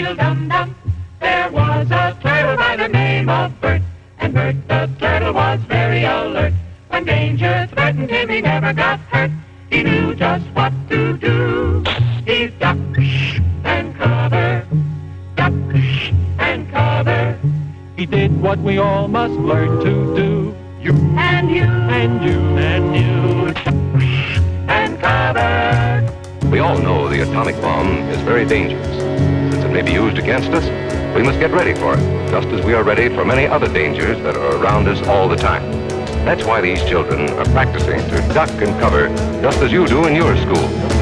Dum-dum. There was a turtle by the name of Bert, and Bert the turtle was very alert. When danger threatened him, he never got hurt. He knew just what to do. He ducked and covered, ducked and covered. He did what we all must learn to do. You and you And you and you and covered. We all know the atomic bomb is very dangerous. May be used against us, we must get ready for it, just as we are ready for many other dangers that are around us all the time. That's why these children are practicing to duck and cover, just as you do in your school.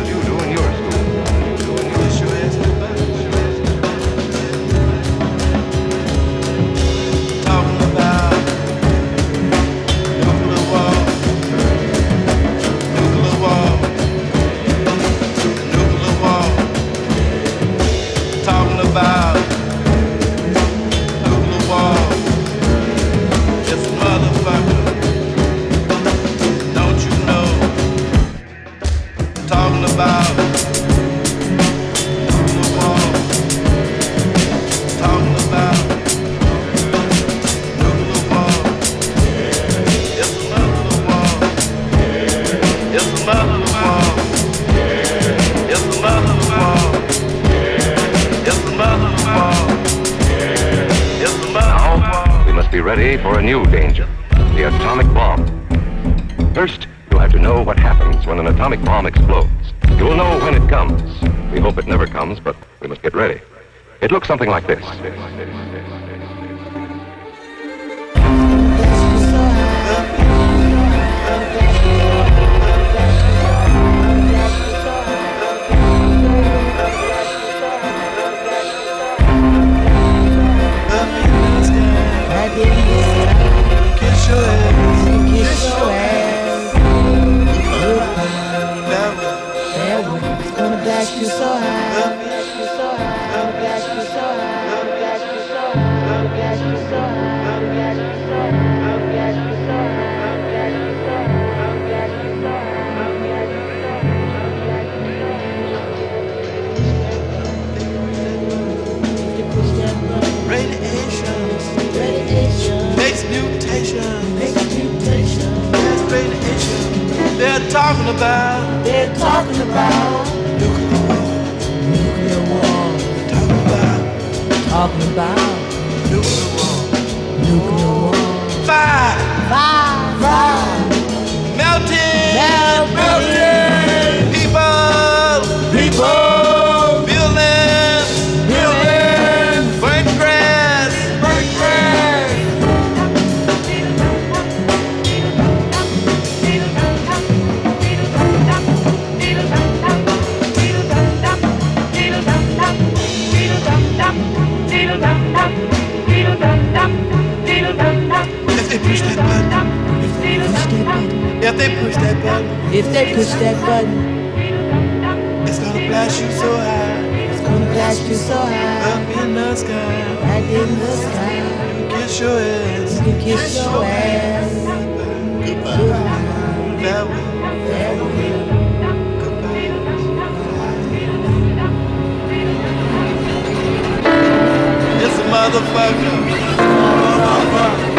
Motherfucker.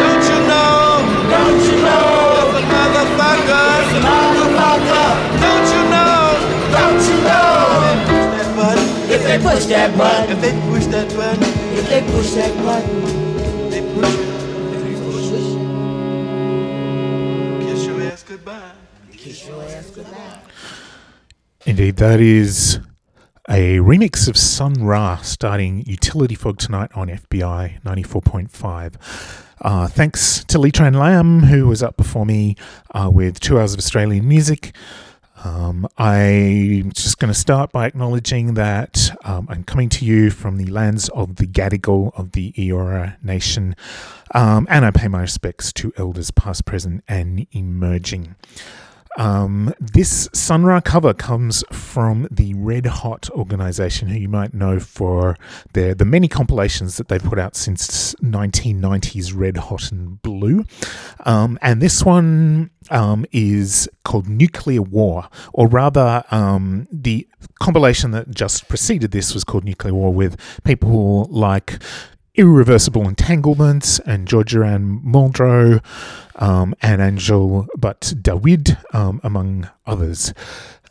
Don't you know? Don't you know? It's a motherfucker. Don't you know? don't you know? If they push that button, If they push that button, if they push that button, they push it. Kiss your ass goodbye. kiss your ass goodbye. Indeed, that is a remix of Sun Ra starting Utility Fog tonight on FBI 94.5. Uh, thanks to Lee Tran Lam, who was up before me uh, with two hours of Australian music. Um, I'm just going to start by acknowledging that um, I'm coming to you from the lands of the Gadigal of the Eora Nation, um, and I pay my respects to elders past, present, and emerging. Um, this Sun Ra cover comes from the Red Hot organization, who you might know for their the many compilations that they've put out since 1990s Red Hot and Blue. Um, and this one um, is called Nuclear War, or rather, um, the compilation that just preceded this was called Nuclear War, with people like Irreversible Entanglements and Georgia-Anne Muldrow um, and Angel Bat Dawid, um, among others.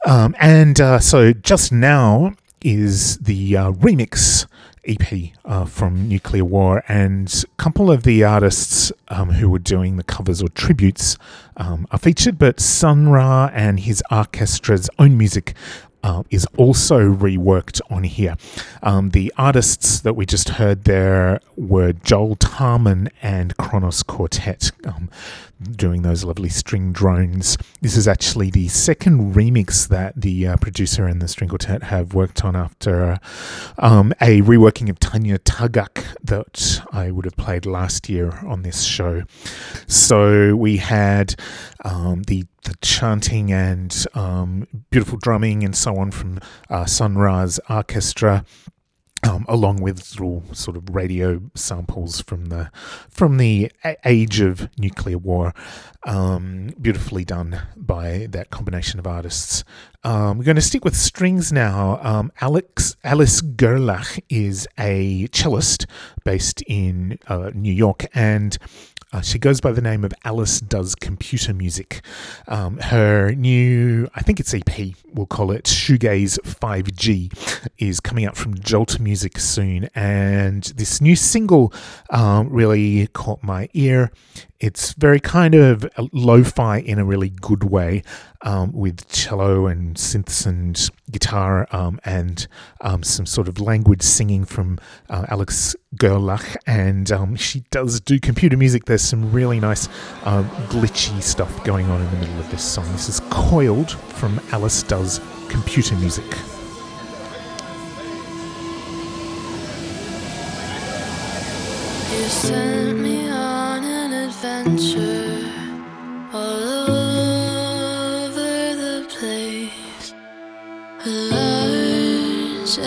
Um, and uh, so just now is the uh, remix EP uh, from Nuclear War, and a couple of the artists um, who were doing the covers or tributes um, are featured, but Sun Ra and his orchestra's own music uh, is also reworked on here. Um, the artists that we just heard there were Joel Tarman and Kronos Quartet um, doing those lovely string drones. This is actually the second remix that the uh, producer and the string quartet have worked on after um, a reworking of Tanya Tagaq that I would have played last year on this show. So we had um, the the chanting and um, beautiful drumming and so on from uh, Sun Ra's orchestra. Um, along with little sort of radio samples from the from the age of nuclear war, um, beautifully done by that combination of artists. Um, we're going to stick with strings now. Um, Alex Alice Gerlach is a cellist based in uh, New York, and uh, she goes by the name of Alice Does Computer Music. Um, her new, I think it's EP, we'll call it Shoegaze 5G, is coming out from Jolt Music soon. And this new single um, really caught my ear. It's very kind of lo fi in a really good way um, with cello and synths and guitar um, and um, some sort of language singing from uh, Alex Gerlach. And um, she does do computer music. There's some really nice uh, glitchy stuff going on in the middle of this song. This is Coiled from Alice Does Computer Music. You sent me on an adventure all A large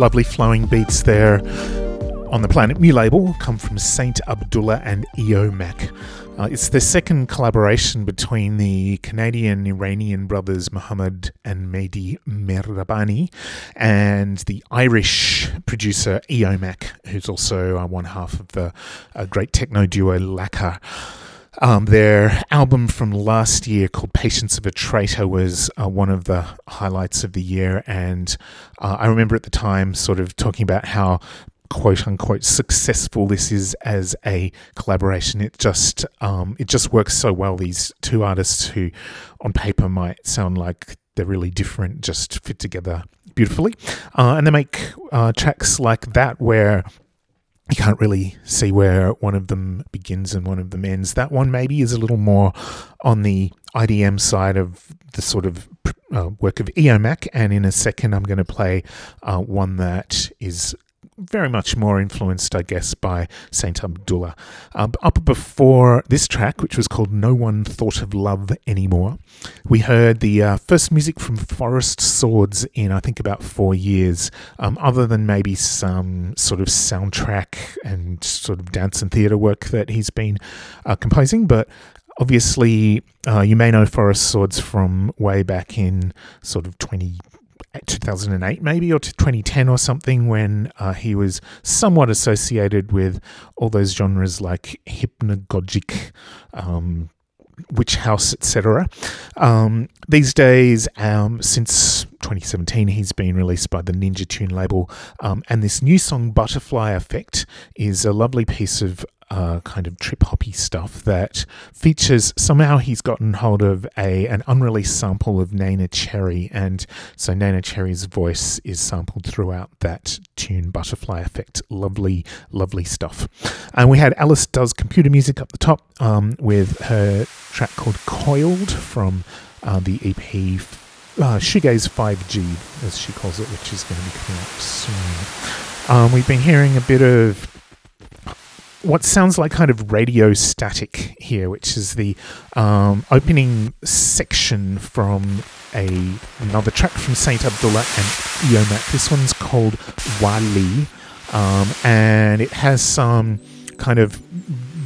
Lovely flowing beats there on the Planet Mu label come from Saint Abdullah and Eomac. Uh, it's the second collaboration between the Canadian Iranian brothers Muhammad and Mehdi Mehrabani and the Irish producer Eomac, who's also uh, one half of the uh, great techno duo Lakker. Um, their album from last year called Patience of a Traitor was uh, one of the highlights of the year. And uh, I remember at the time sort of talking about how quote unquote successful this is as a collaboration. It just um, it just works so well. These two artists who on paper might sound like they're really different just fit together beautifully. Uh, and they make uh, tracks like that where you can't really see where one of them begins and one of them ends. That one maybe is a little more on the IDM side of the sort of uh, work of EOMAC, and in a second I'm going to play uh, one that is very much more influenced, I guess, by Saint Abdullah. Um, up before this track, which was called No One Thought of Love Anymore, we heard the uh, first music from Forest Swords in, I think, about four years, um, other than maybe some sort of soundtrack and sort of dance and theatre work that he's been uh, composing. But obviously, uh, you may know Forest Swords from way back in sort of 20 2008 maybe or to 2010 or something when uh, he was somewhat associated with all those genres like hypnagogic um, witch house etc um, these days um, since 2017 he's been released by the ninja tune label um, and this new song butterfly effect is a lovely piece of uh, kind of trip hoppy stuff that features somehow he's gotten hold of a an unreleased sample of Neneh Cherry, and so Neneh Cherry's voice is sampled throughout that tune, Butterfly Effect. Lovely, lovely stuff. And we had Alice does computer music up the top um, with her track called Coiled from uh, the EP. Uh, Shoegaze 5G, as she calls it, which is going to be coming up soon. Um, we've been hearing a bit of what sounds like kind of radio static here, which is the um, opening section from a another track from Saint Abdullah and Eomac. This one's called Wali, um, and it has some kind of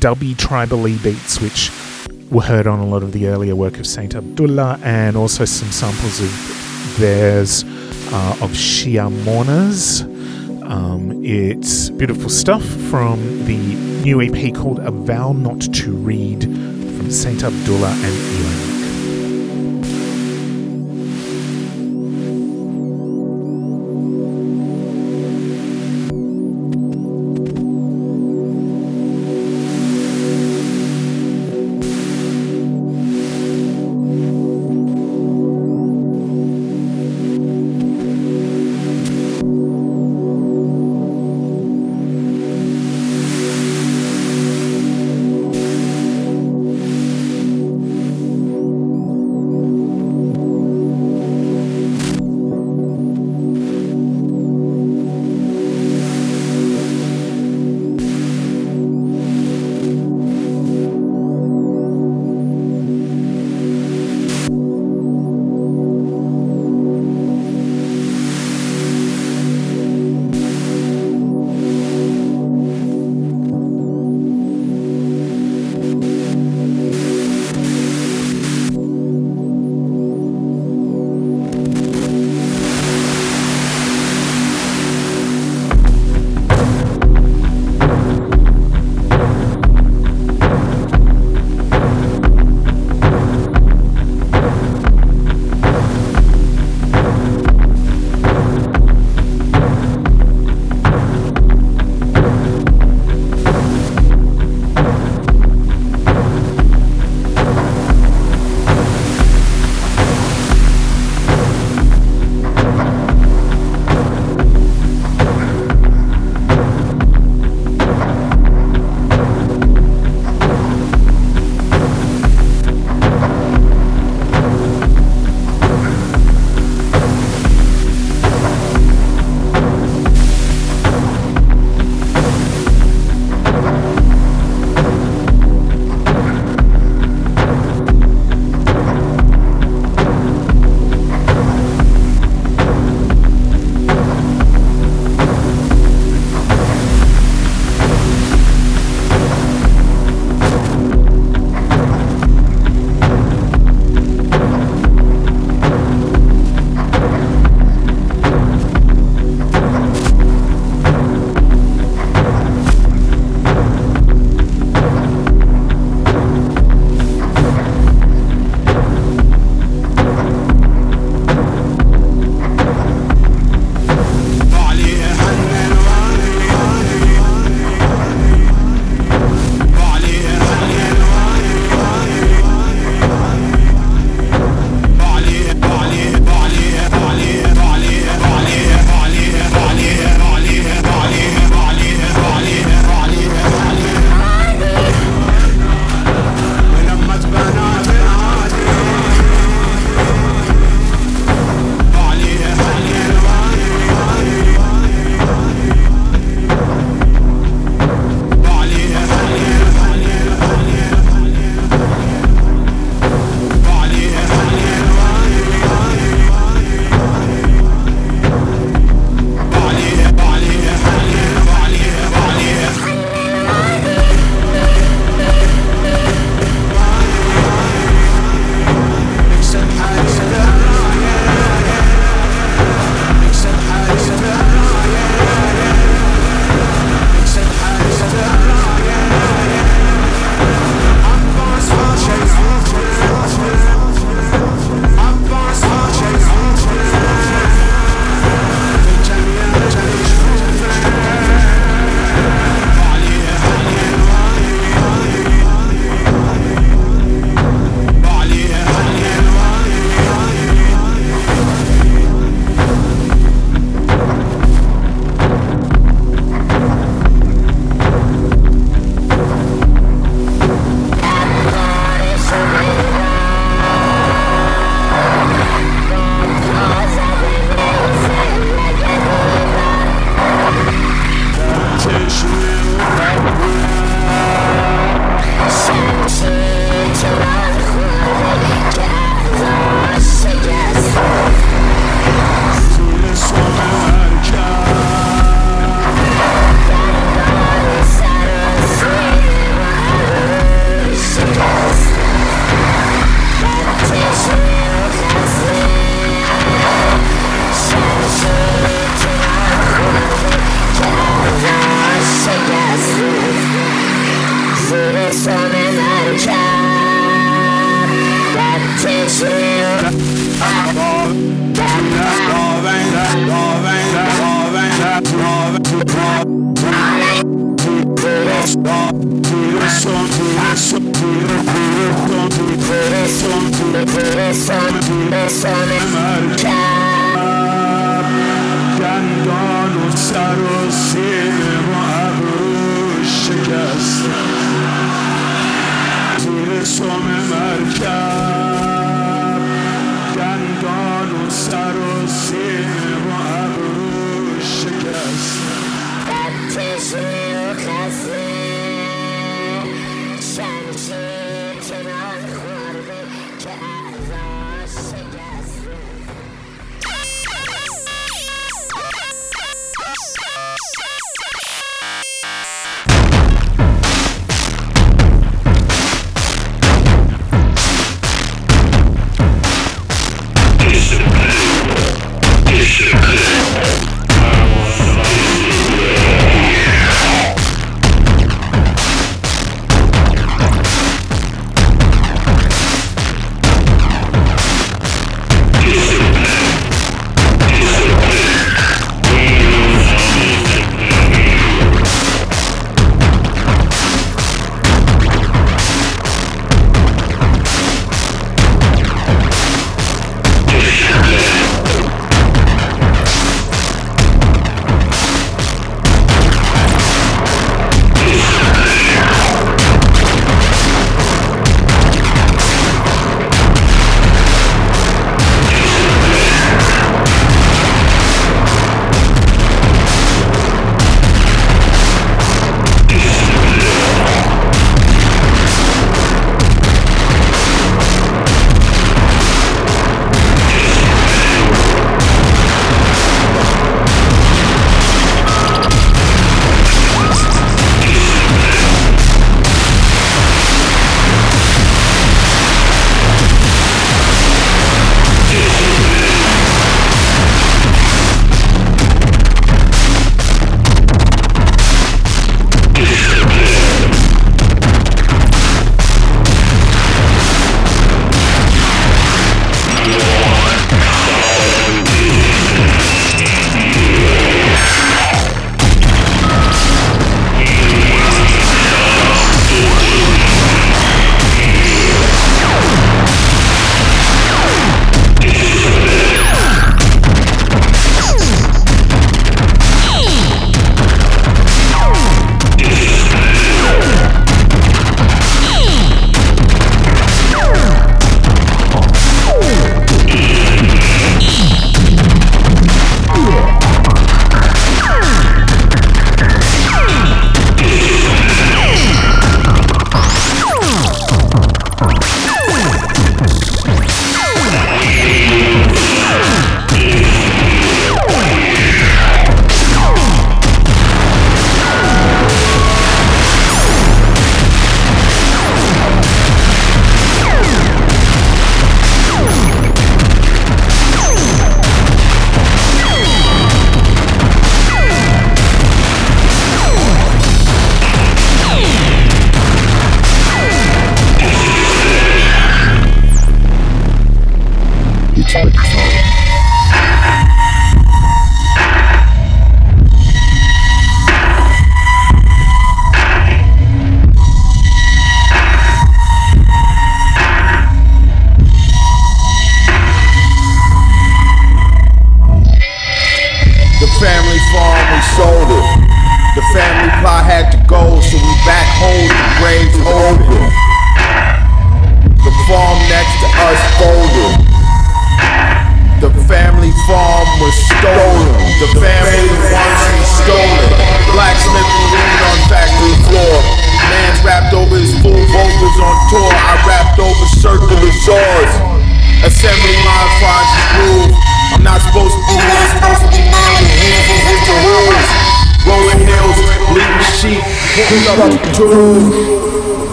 dubby tribally beats, which were heard on a lot of the earlier work of Saint Abdullah, and also some samples of theirs uh, of Shia mourners. Um, it's beautiful stuff from the new EP called A Vow Not to Read from Saint Abdullah and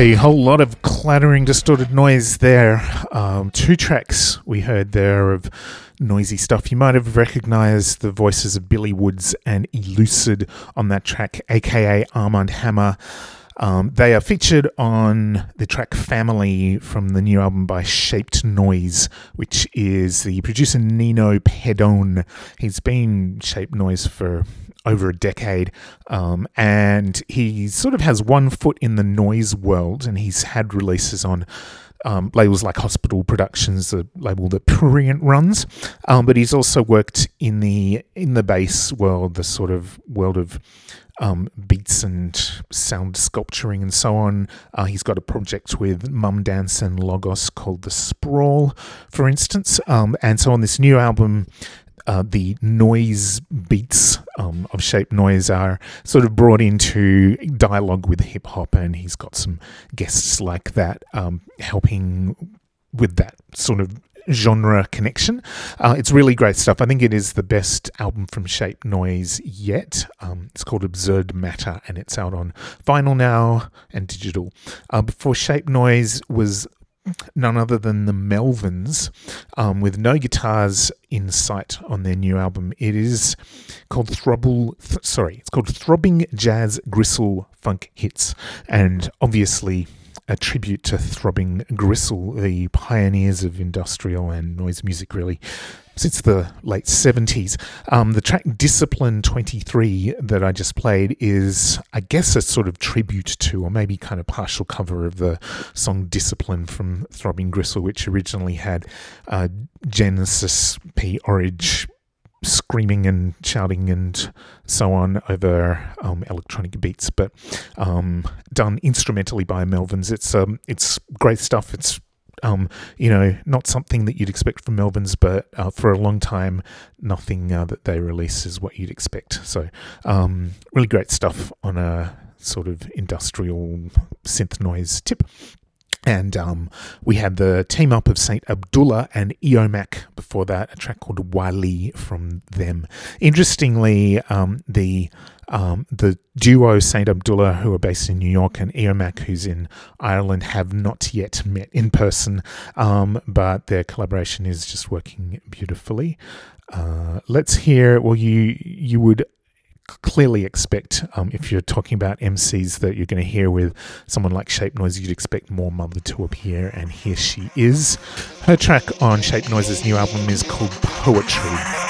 A whole lot of clattering, distorted noise there. Um, two tracks we heard there of noisy stuff. You might have recognized the voices of Billy Woods and Elucid on that track, aka Armand Hammer. Um, they are featured on the track Family from the new album by Shaped Noise, which is the producer Nino Pedone. He's been Shaped Noise for over a decade, um, and he sort of has one foot in the noise world, and he's had releases on um, labels like Hospital Productions, the label that Prurient runs. Um, but he's also worked in the in the bass world, the sort of world of um, beats and sound sculpturing and so on. Uh, he's got a project with Mum Dance and Logos called The Sprawl, for instance. Um, and so on this new album, uh, the noise beats um, of Shape Noise are sort of brought into dialogue with hip hop, and he's got some guests like that um, helping with that sort of genre connection. Uh, it's really great stuff. I think it is the best album from Shape Noise yet. Um, it's called Absurd Matter, and it's out on vinyl now and digital. Uh, before Shape Noise was none other than the Melvins, um, with no guitars in sight on their new album. It is called Throbble. Th- sorry, it's called Throbbing Jazz Gristle Funk Hits, and obviously a tribute to Throbbing Gristle, the pioneers of industrial and noise music, really. Since the late 70s. Um, the track Discipline 23 that I just played is, I guess, a sort of tribute to, or maybe kind of partial cover of the song Discipline from Throbbing Gristle, which originally had uh, Genesis P. Orridge screaming and shouting and so on over um, electronic beats, but um, done instrumentally by Melvins. It's um, it's great stuff. It's um, you know, not something that you'd expect from Melvins, but uh, for a long time, nothing uh, that they release is what you'd expect. So, um, really great stuff on a sort of industrial synth noise tip. And um, we had the team up of Saint Abdullah and Eomac before that, a track called Wali from them. Interestingly, um, the um, the duo Saint Abdullah, who are based in New York, and Eomac, who's in Ireland, have not yet met in person, um, but their collaboration is just working beautifully. Uh, let's hear. Well, you you would clearly expect, um, if you're talking about MCs that you're going to hear with someone like Shape Noise, you'd expect more Mother to appear, and here she is. Her track on Shape Noise's new album is called Poetry.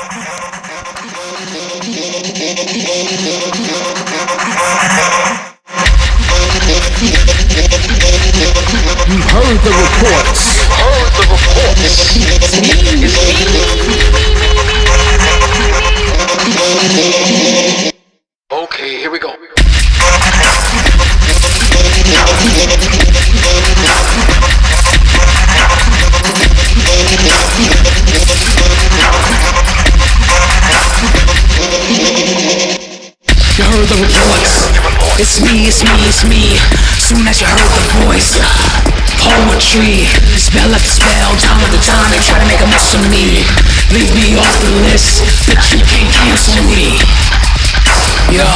It's me, it's me, it's me. Soon as you heard the voice. Poetry. Spell after spell, time after time. They try to make a mess of me. Leave me off the list, but you can't cancel me. Yo.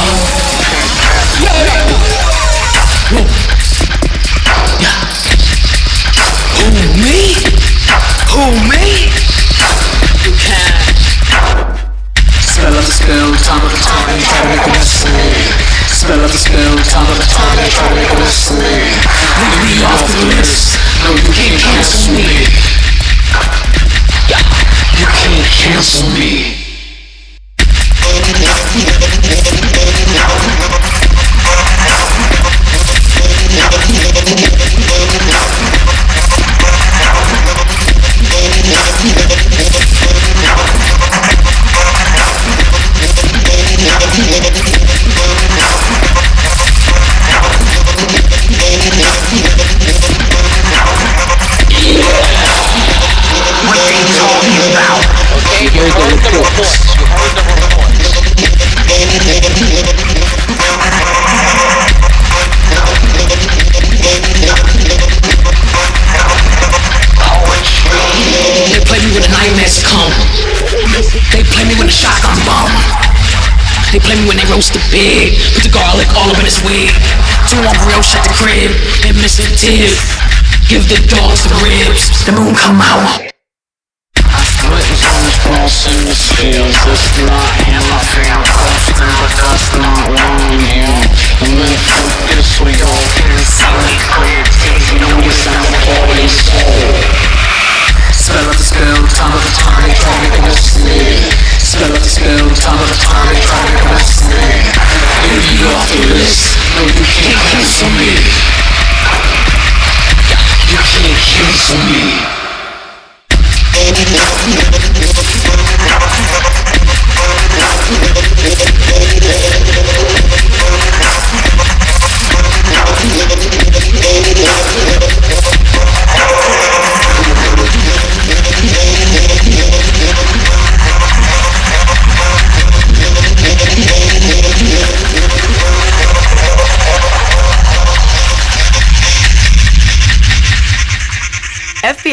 Yeah. Whoa. Yeah. Who, me? Who, me? You can't. Spell the spell, time the time, try to make a mess of me. Of the spell, time the time, try to make of me. Leave me off the list. No, you can't cancel me. You can't cancel me. The pig. Put the garlic all up in his wig. On real at the crib. And miss Mr. Tib. Give the dogs the ribs. The moon come out. Buttons on his pulse in the scales That's not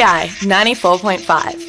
FBI 94.5.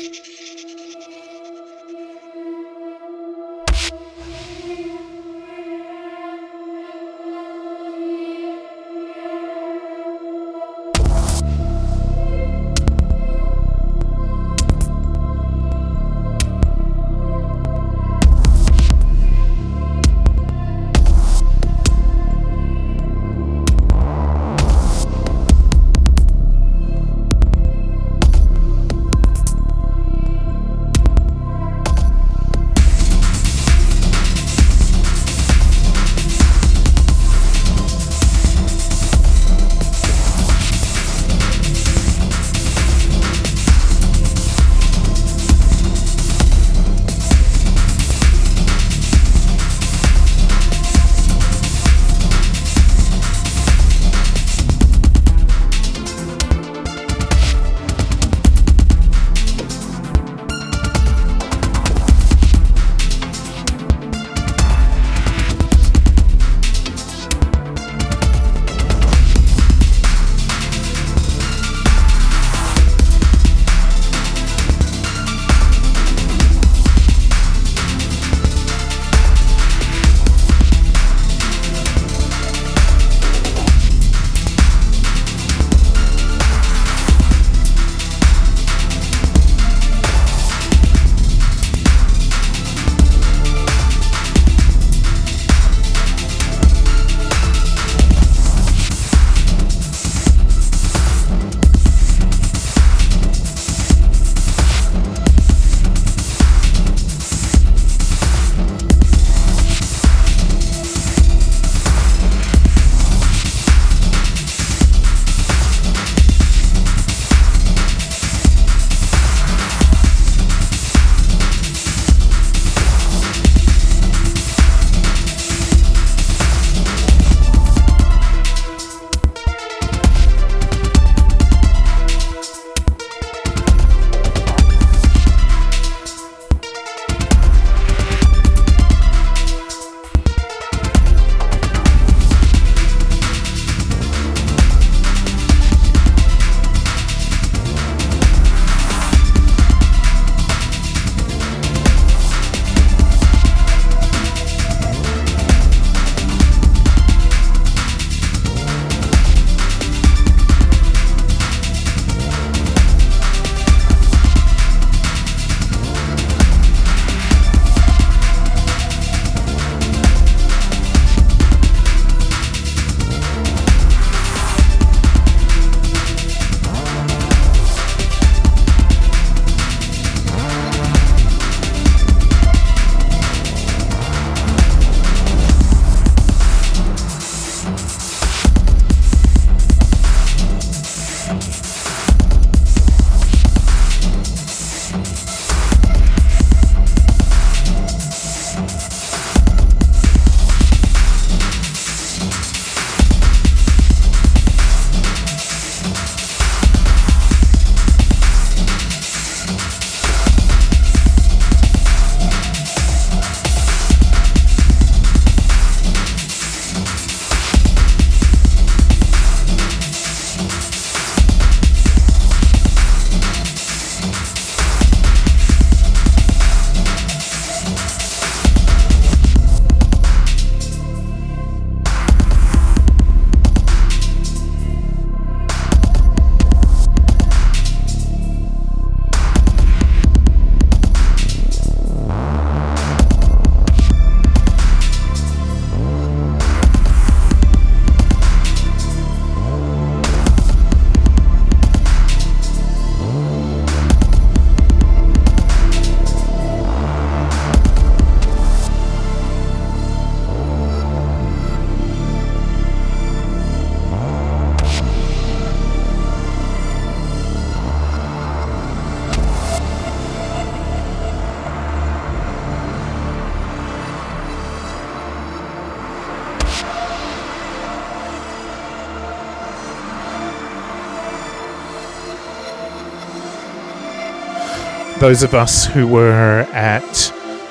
those of us who were at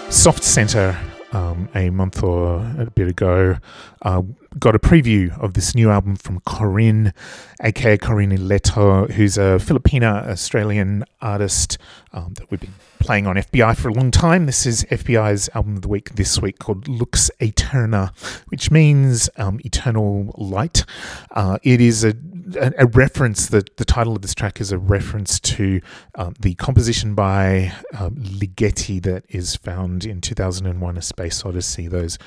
Soft Center um, a month or a bit ago uh, got a preview of this new album from Corin, aka Corin Ileto, who's a Filipina Australian artist um, that we've been playing on FBI for a long time. This is FBI's album of the week this week called Lux Aeterna, which means um, eternal light. Uh, it is a, a, a, reference, the, the title of this track is a reference to um, the composition by um, Ligeti that is found in 2001 A Space Odyssey, those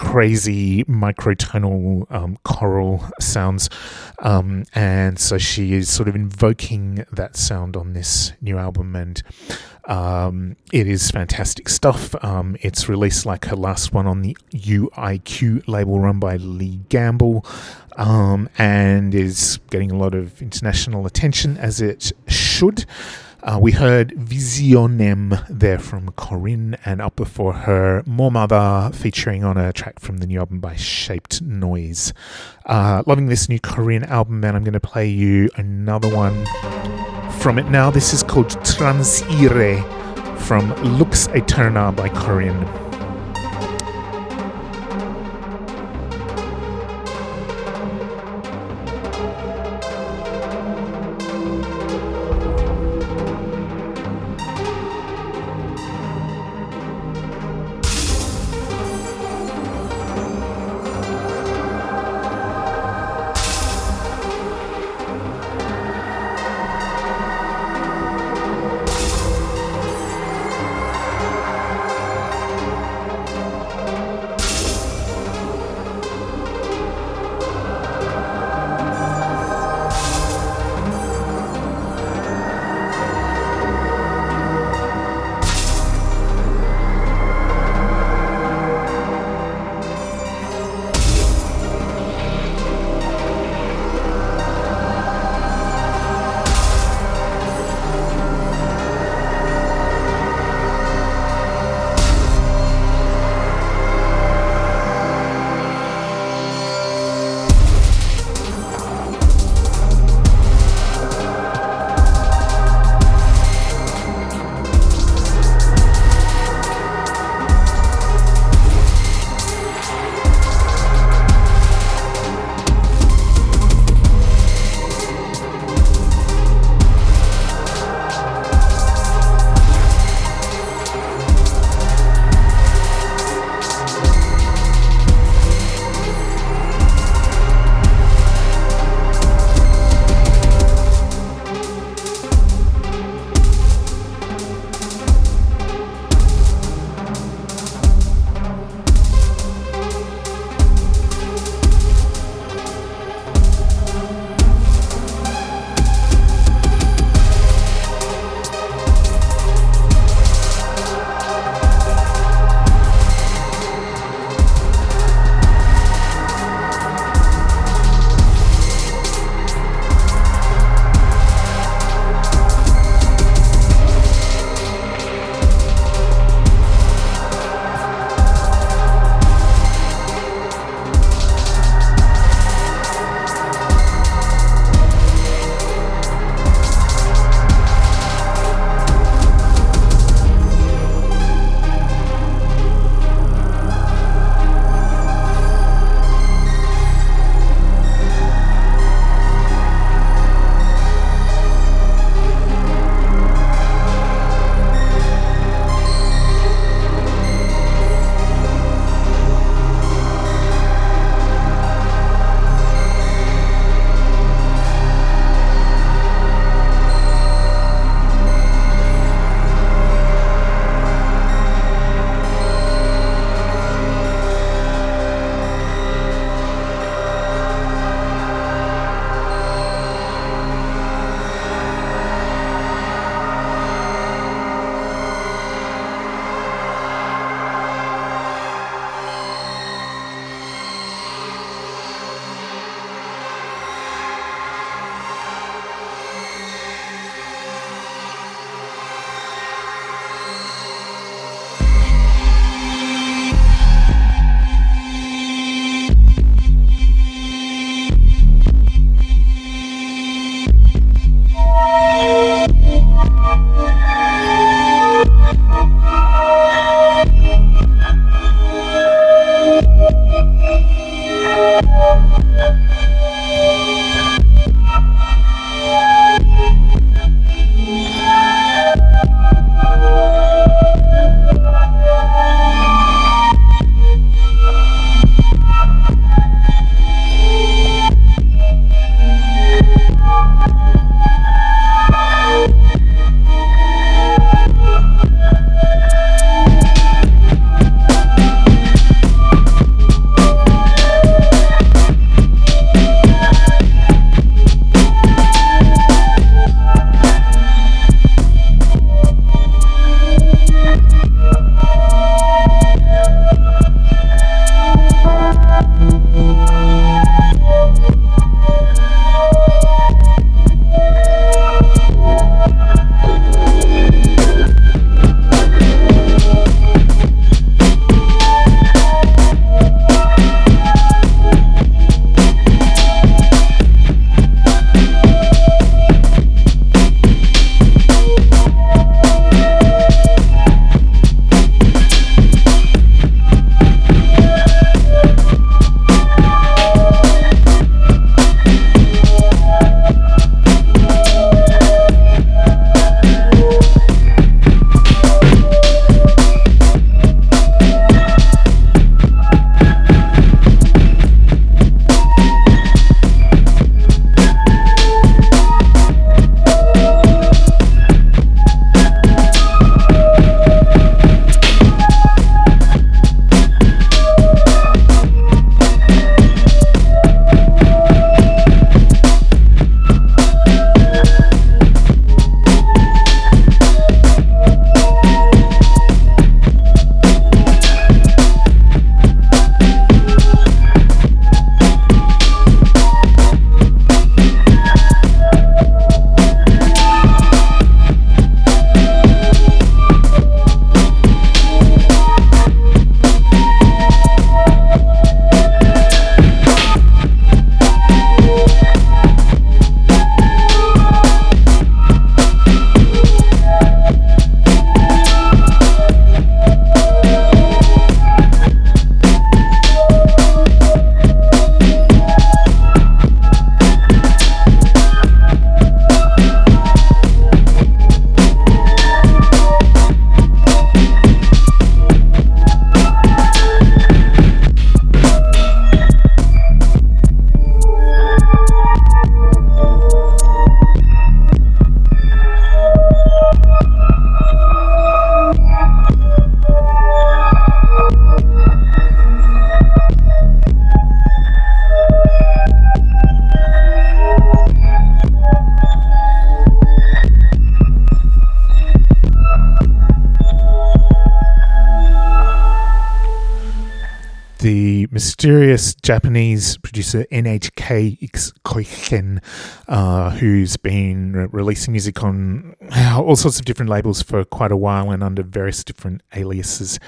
crazy microtonal um, choral sounds. Um, and so she is sort of invoking that sound on this new album. And um, it is fantastic stuff. Um, it's released like her last one on the UIQ label run by Lee Gamble um, and is getting a lot of international attention as it should. Uh, we heard Visionem there from Corin, and up before her, Moor Mother featuring on a track from the new album by Shaped Noise. Uh, loving this new Corin album, and I'm going to play you another one from it now. This is called Transire from Lux Aeterna by Corin. Japanese producer NHK Koyxen, uh, who's been re- releasing music on all sorts of different labels for quite a while and under various different aliases.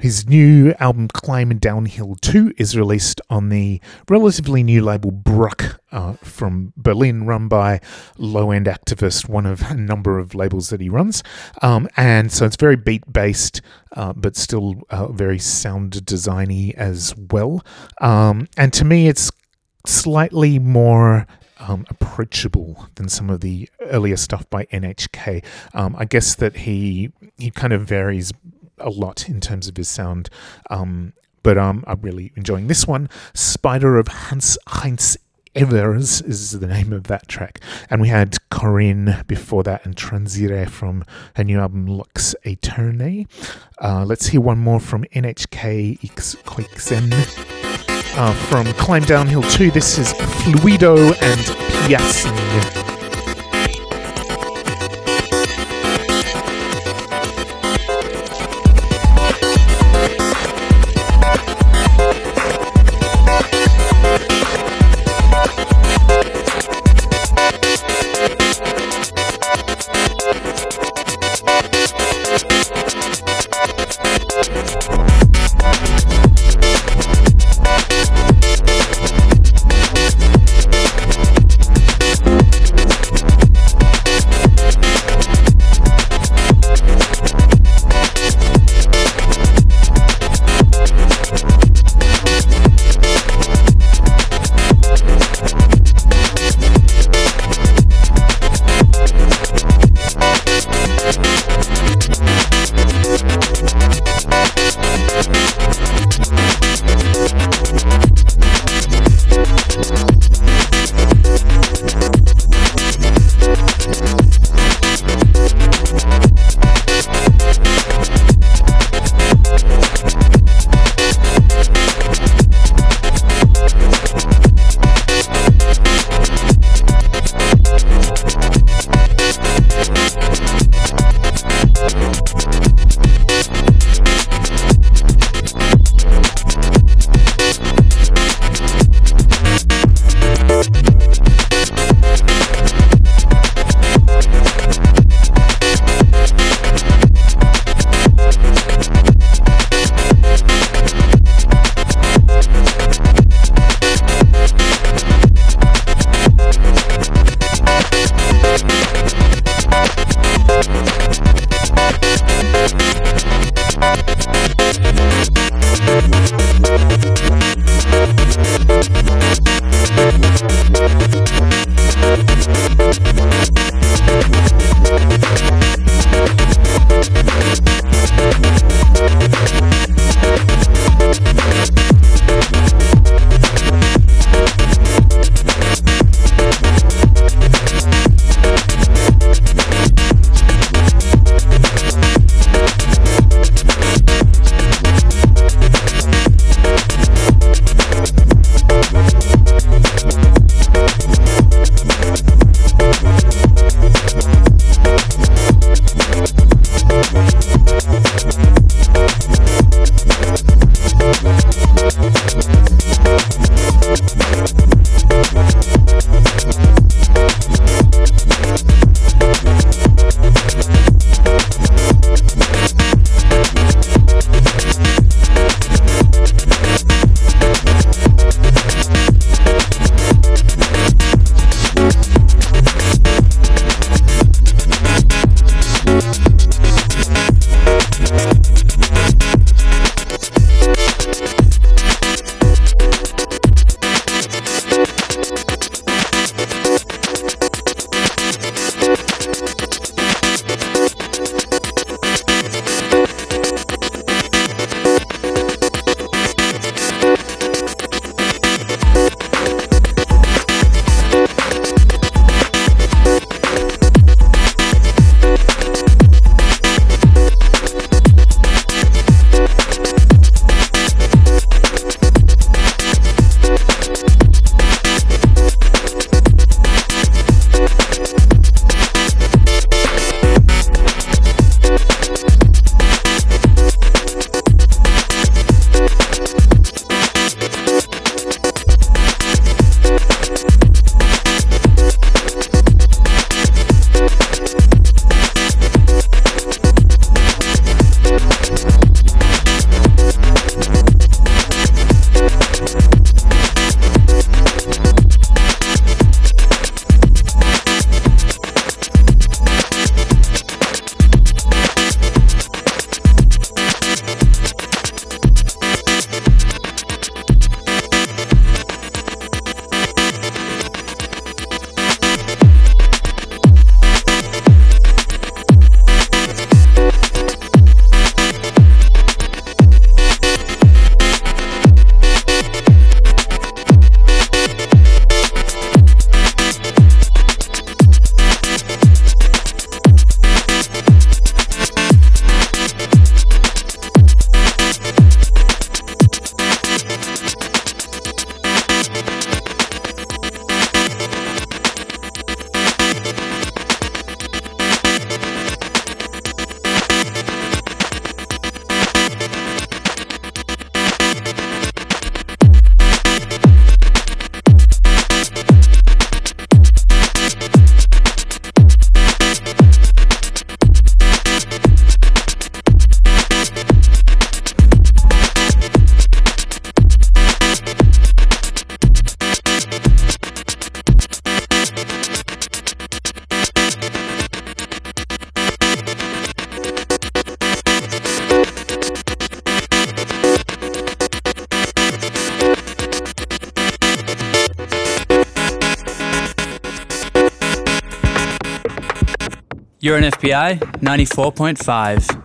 His new album, Climb Downhill 2, is released on the relatively new label Bruck uh, from Berlin, run by Low End Activist, one of a number of labels that he runs. Um, and so it's very beat based, uh, but still uh, very sound designy as well. Um, and to me, it's slightly more um, approachable than some of the earlier stuff by NHK. Um, I guess that he he kind of varies a lot in terms of his sound. Um, but um, I'm really enjoying this one. Spider of Hanns Heinz Ewers is the name of that track. And we had Corin before that and Transire from her new album Lux Aeterna. Uh, let's hear one more from NHK yx Koyxen. Uh, from Climb Downhill 2, this is Fluido and Piassing. You're an FBI 94.5.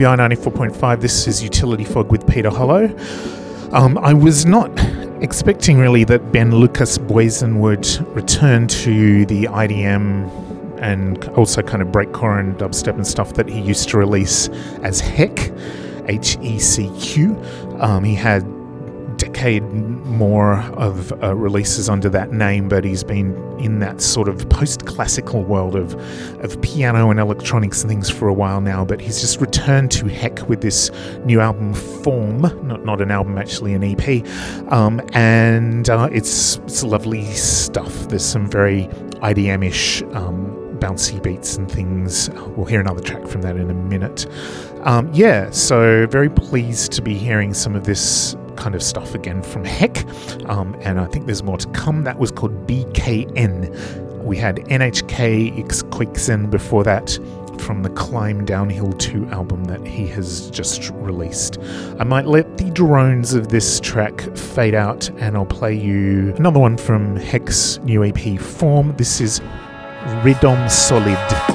FBI 94.5. This is Utility Fog with Peter Hollow. Um, I was not expecting really that Ben Lukas Boysen would return to the IDM and also kind of breakcore and dubstep and stuff that he used to release as Hecq, H E C Q. Um, he had decade more of uh, releases under that name, but he's been in that sort of post-classical world of of piano and electronics and things for a while now. But he's just returned to Hecq with this new album, Form, not not an album, actually an EP, um, and uh, it's it's lovely stuff. There's some very IDM-ish. Um, bouncy beats and things. We'll hear another track from that in a minute. Um, yeah, so very pleased to be hearing some of this kind of stuff again from Hecq, um, and I think there's more to come. That was called BKN. We had NHK X before that from the Climb Downhill 2 album that he has just released. I might let the drones of this track fade out and I'll play you another one from Hecq's new EP Form. This is Rhythm Solid.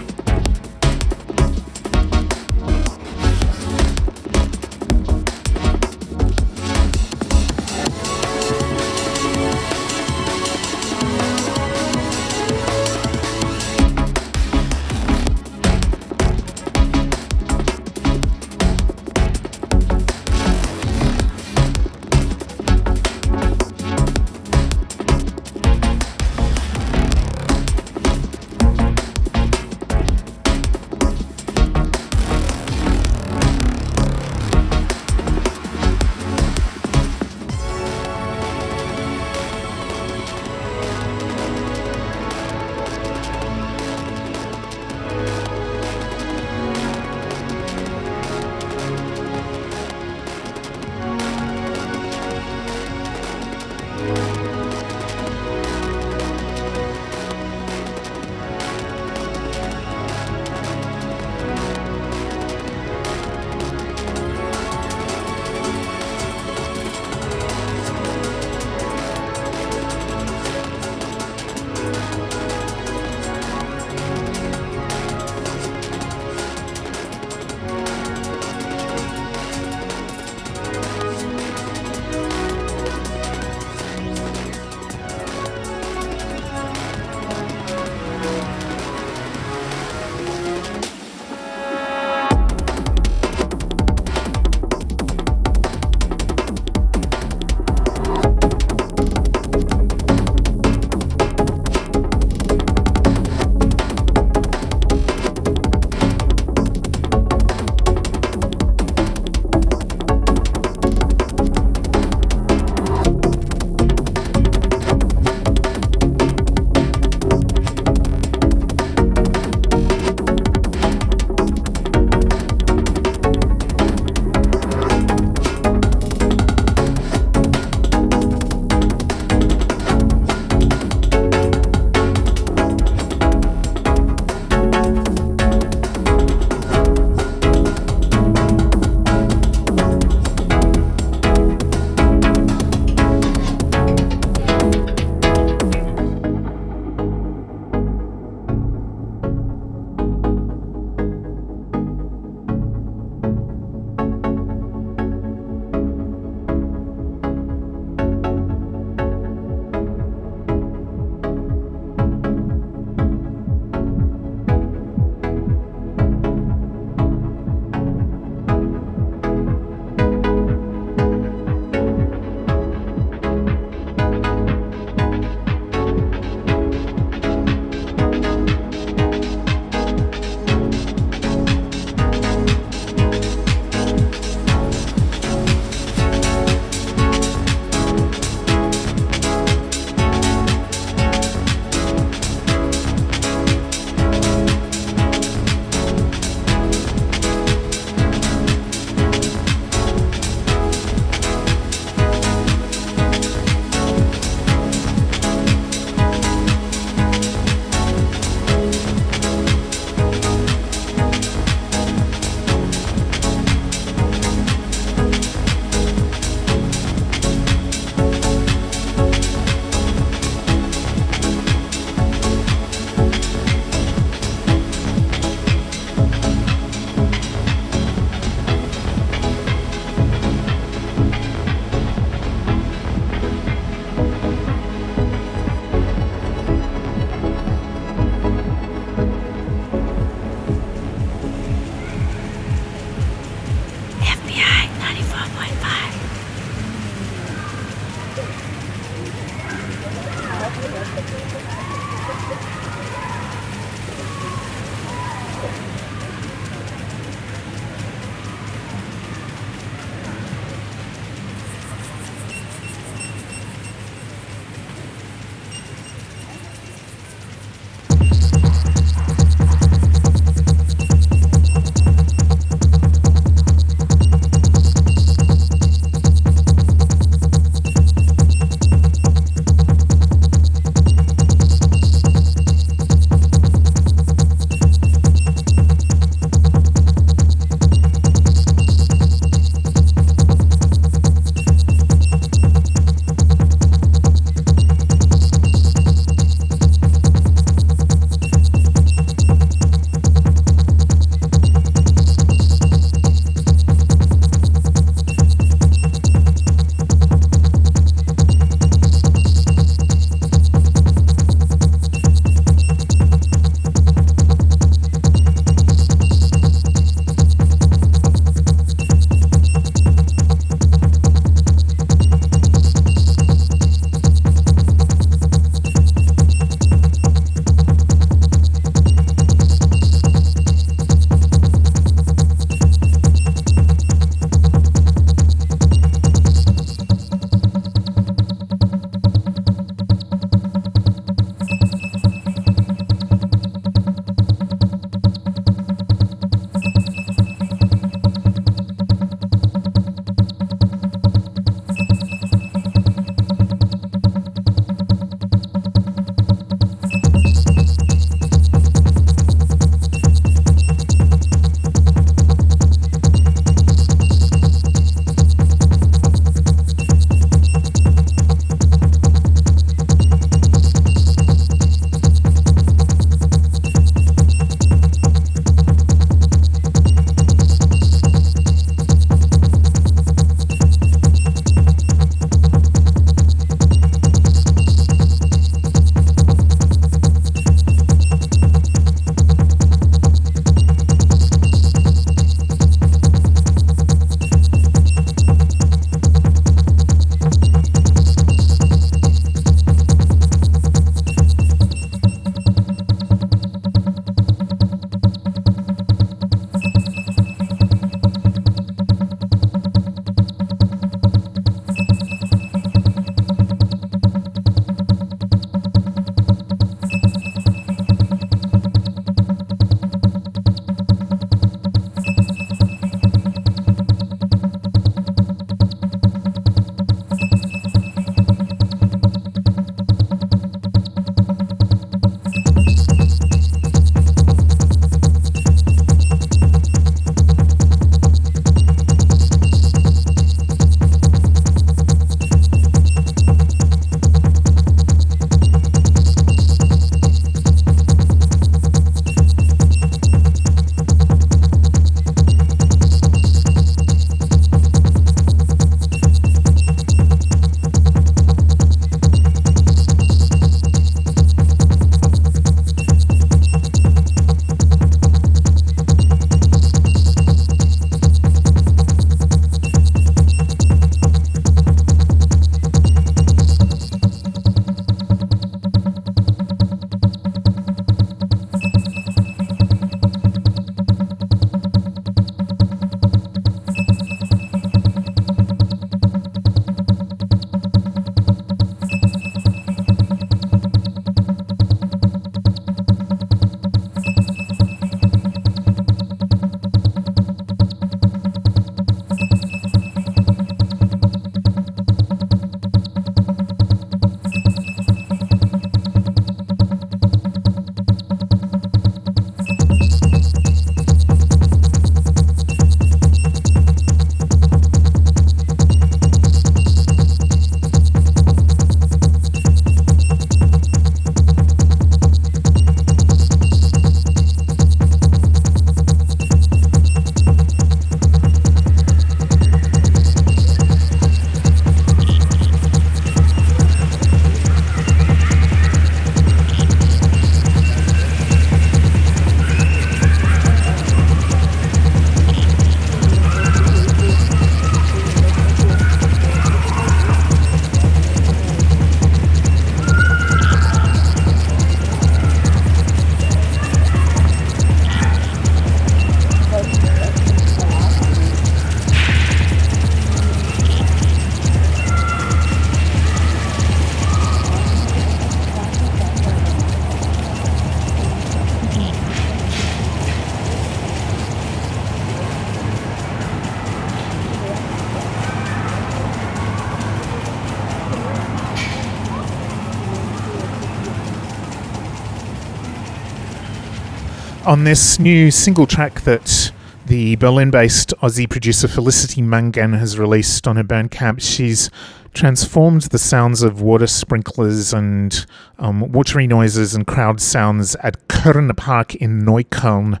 On this new single track that the Berlin based Aussie producer Felicity Mangan has released on her Bandcamp. She's transformed the sounds of water sprinklers and um, watery noises and crowd sounds at Körner Park in Neukölln.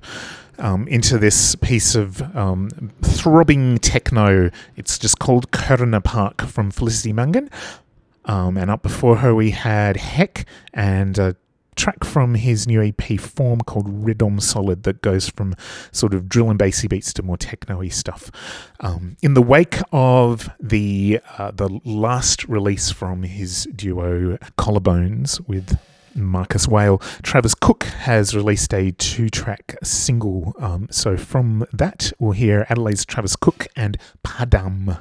Um, into this piece of um, throbbing techno. It's just called Körner Park from Felicity Mangan. Um, and up before her, we had Hecq and a track from his new EP Form called Rhythm Solid that goes from sort of drill and bassy beats to more techno-y stuff. Um, in the wake of the uh, the last release from his duo Collarbones with Marcus Whale, Travis Cook has released a two-track single. Um, so from that, we'll hear Adelaide's Travis Cook and Padam.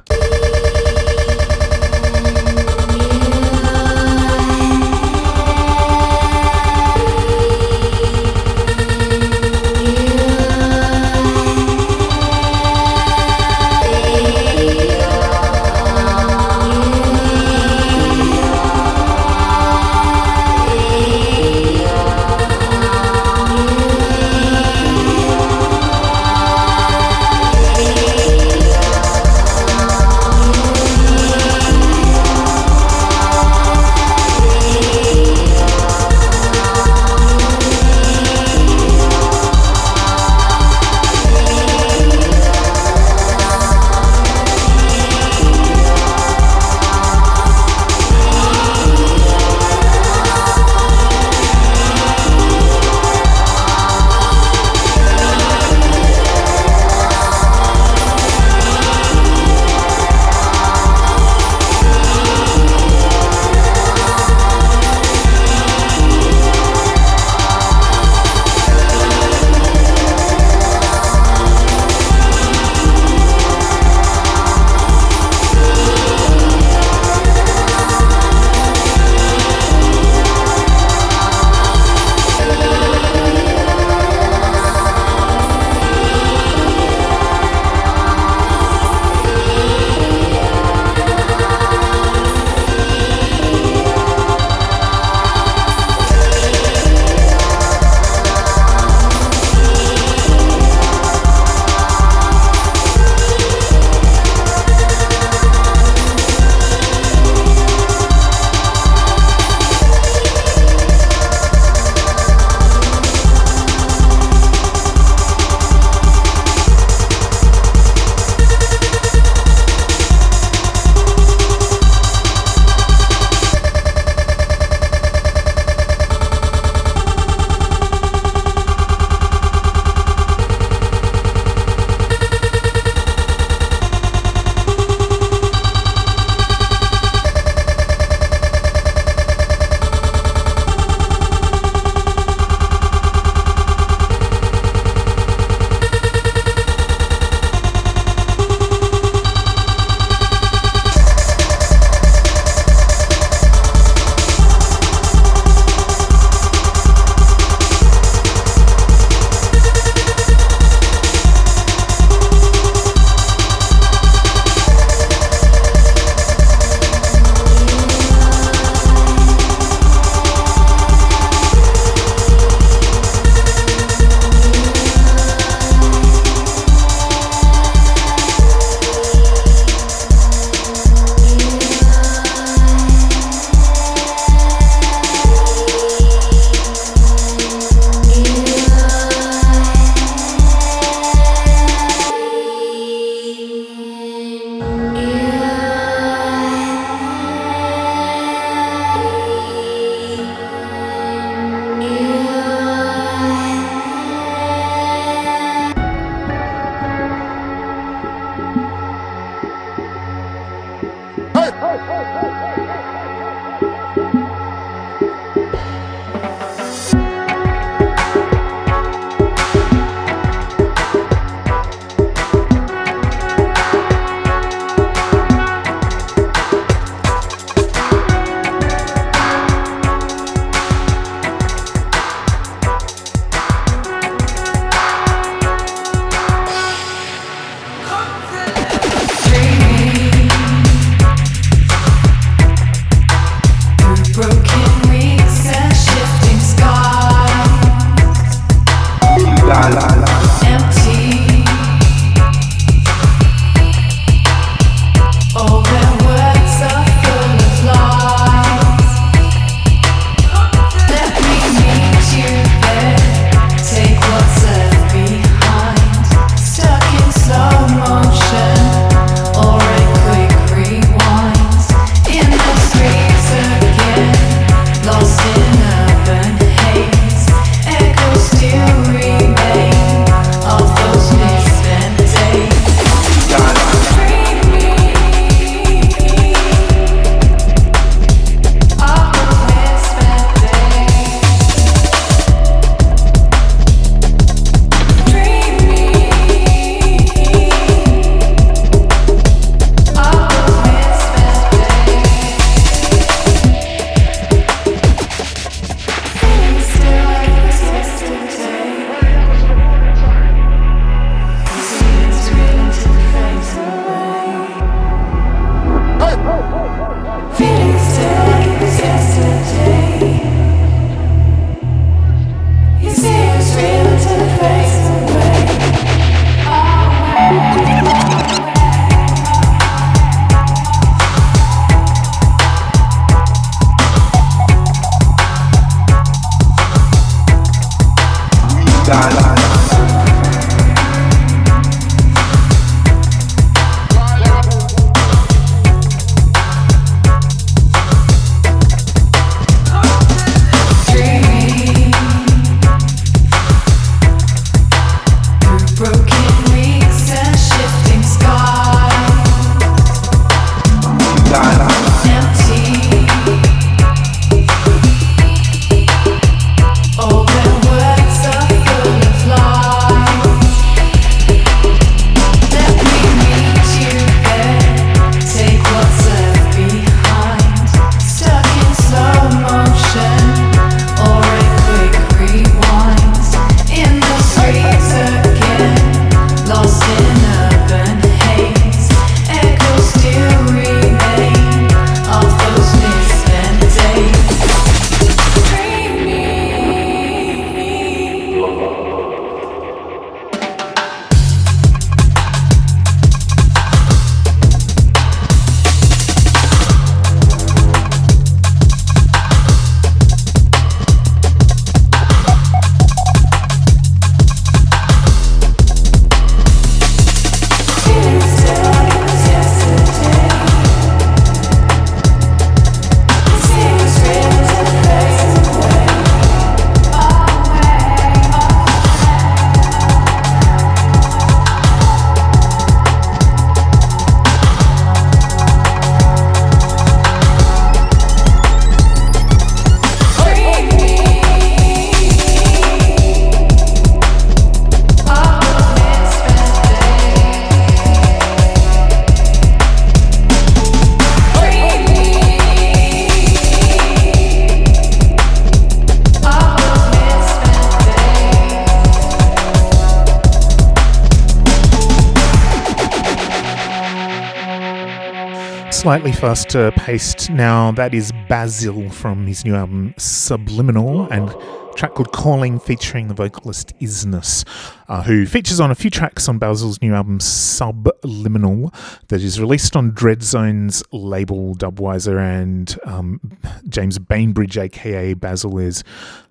Slightly faster paced now. That is Basil from his new album Subliminal and track called Calling featuring the vocalist Isness, uh, who features on a few tracks on Basil's new album Subliminal that is released on Dreadzone's label Dubwiser and um, James Bainbridge, aka Basil, is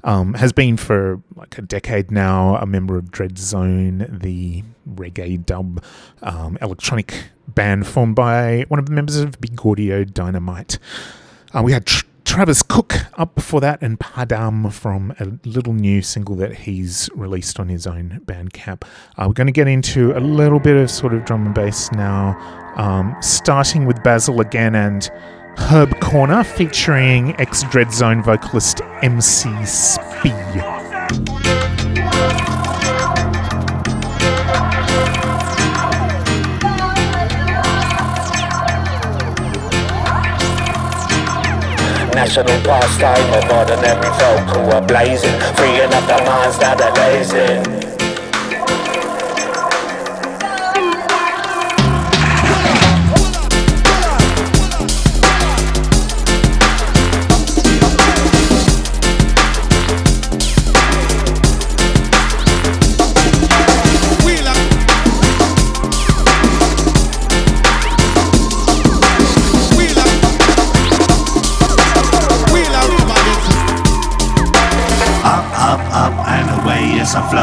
um, has been for like a decade now a member of Dreadzone, the reggae dub um, electronic band formed by one of the members of Big Audio Dynamite. Uh, we had tr- Travis Cook up before that and Padam from a little new single that he's released on his own Bandcamp. Uh, we're going to get into a little bit of sort of drum and bass now, um, starting with Basil again and Herb Corner featuring ex Dreadzone vocalist MC Spee. National pastime of ordinary folk who are blazing, freeing up their minds that are lazing.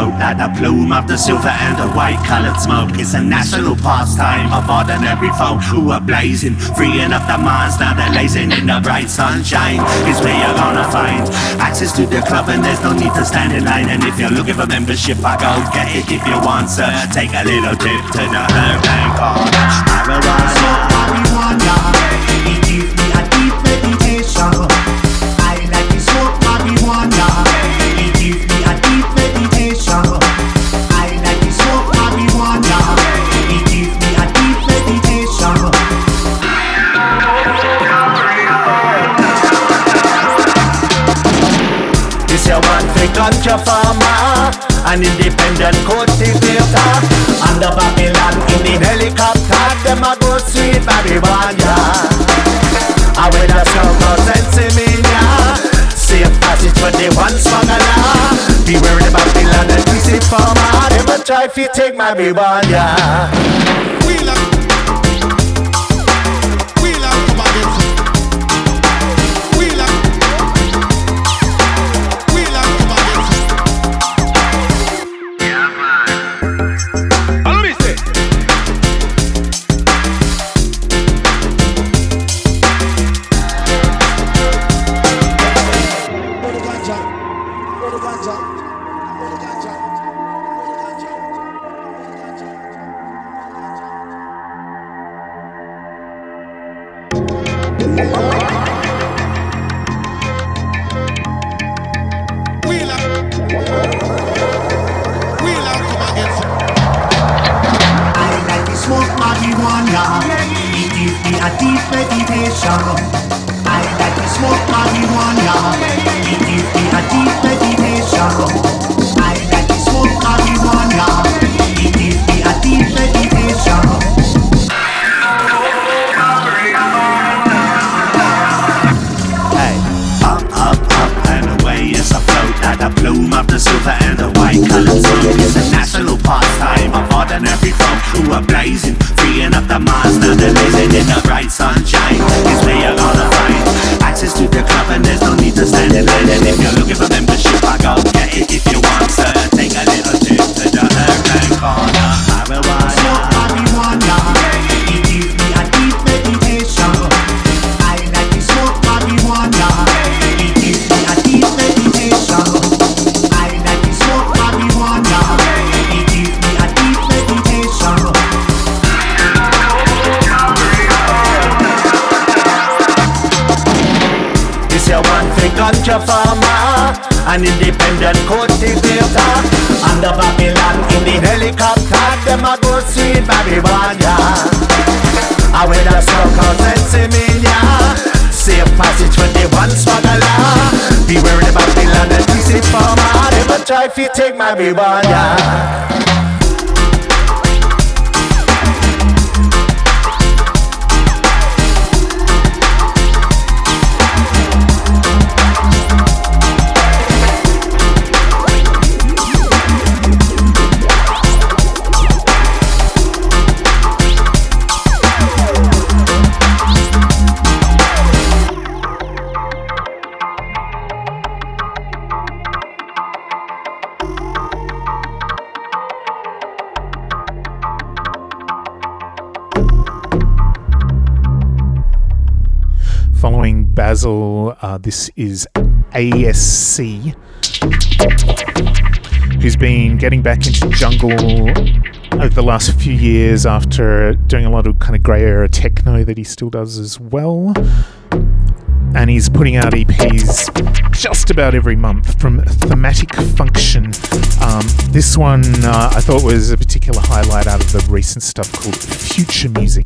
Like a plume of the silver and the white colored smoke. It's a national pastime of ordinary folk who are blazing, freeing up their minds. Now they're lazing in the bright sunshine. Is where you're gonna find access to the club, and there's no need to stand in line. And if you're looking for membership, I go get it if you want, sir. Take a little trip to the Herb Bank Corner. Marijuana. ganja an independent cultivator. Under Babylon in the helicopter, them a go sweet marijuana. I with a circle sensimilia, safe passage for the one smuggler. Beware the Babylon and visit farmer, them a try to take marijuana. We everyone, yeah. Uh, this is ASC, who's been getting back into jungle over the last few years after doing a lot of kind of grey area techno that he still does as well. And he's putting out EPs just about every month from Thematic Function. Um, this one uh, I thought was a particular highlight out of the recent stuff called Future Music.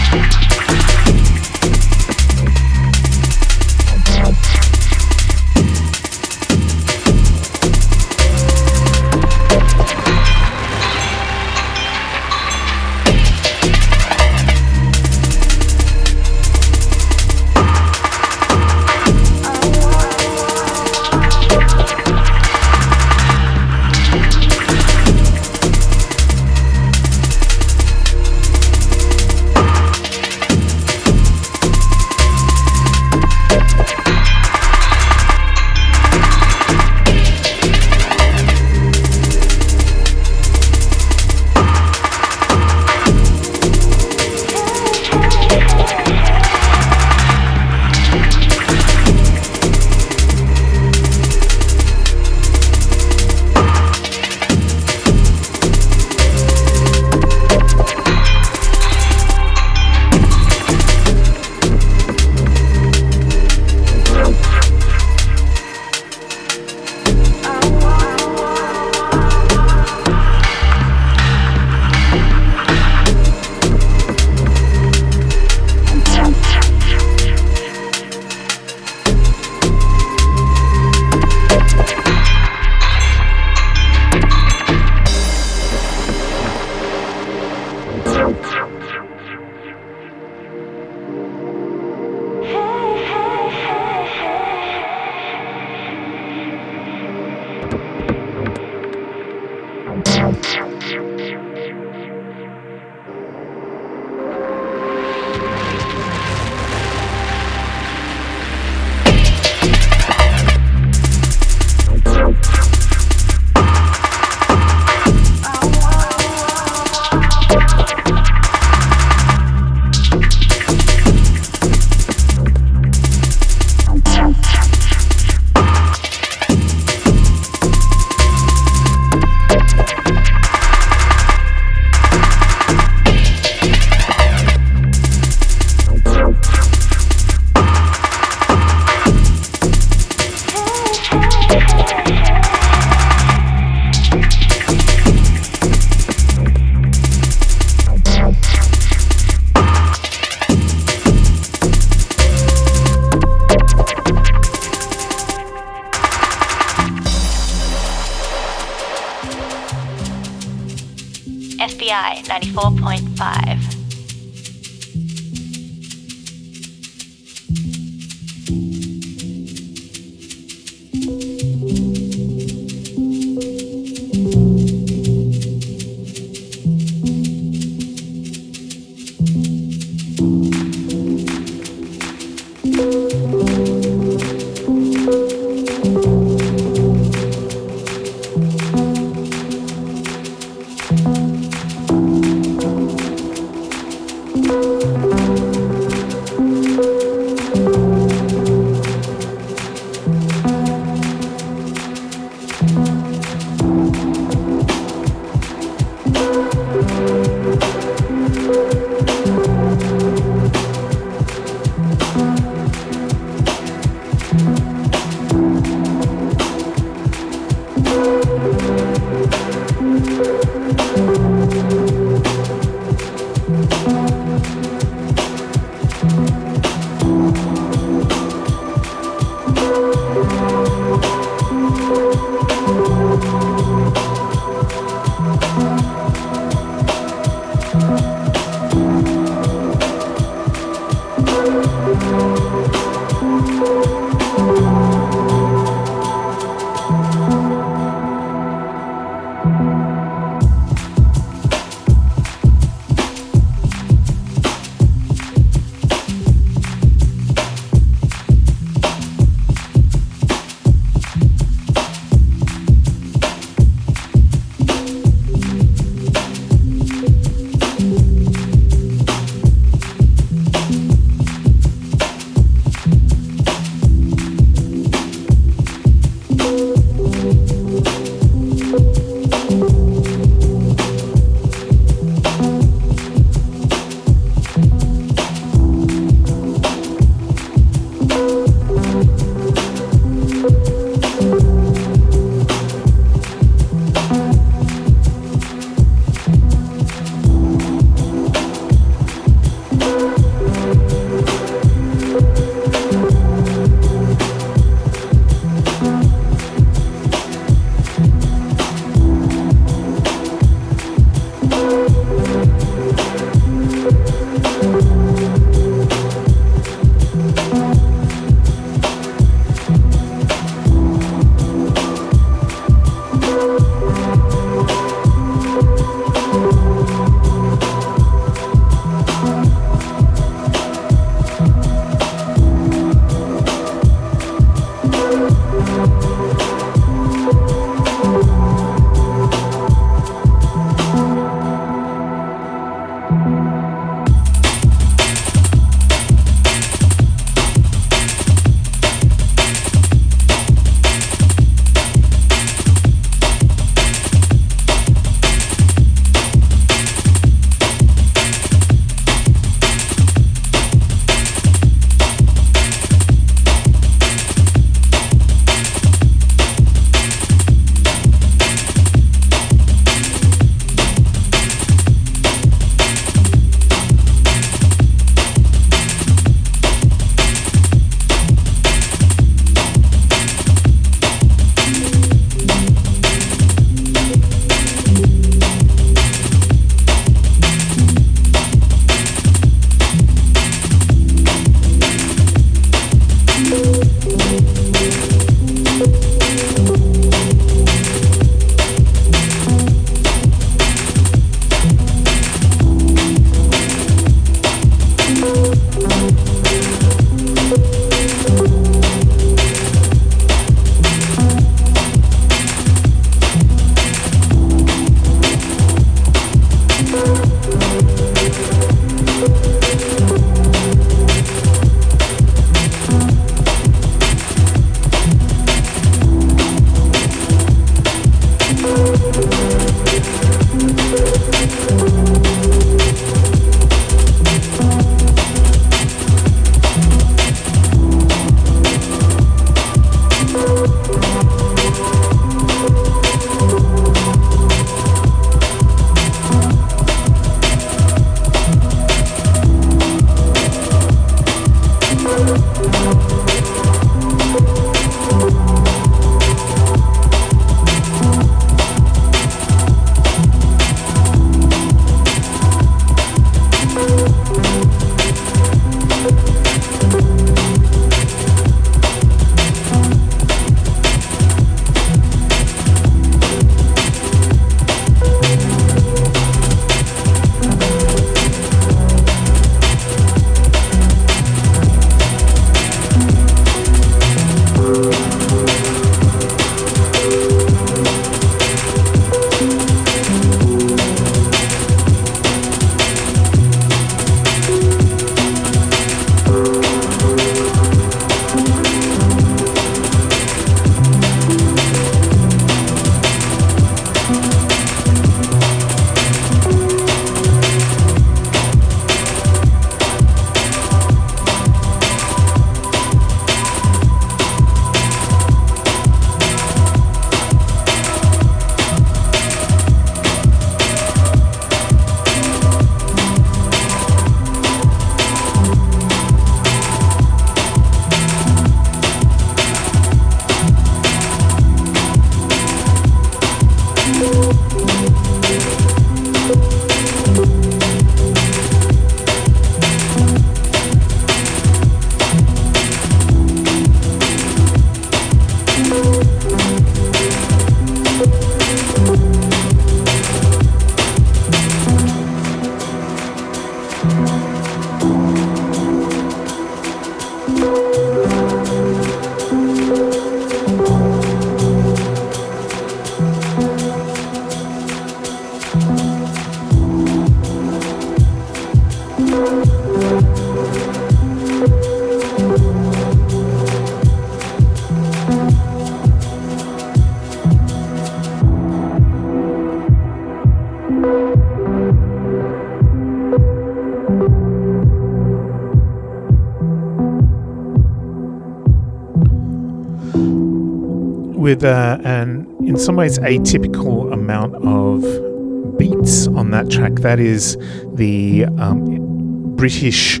With uh, an, in some ways, atypical amount of beats on that track. That is the um, British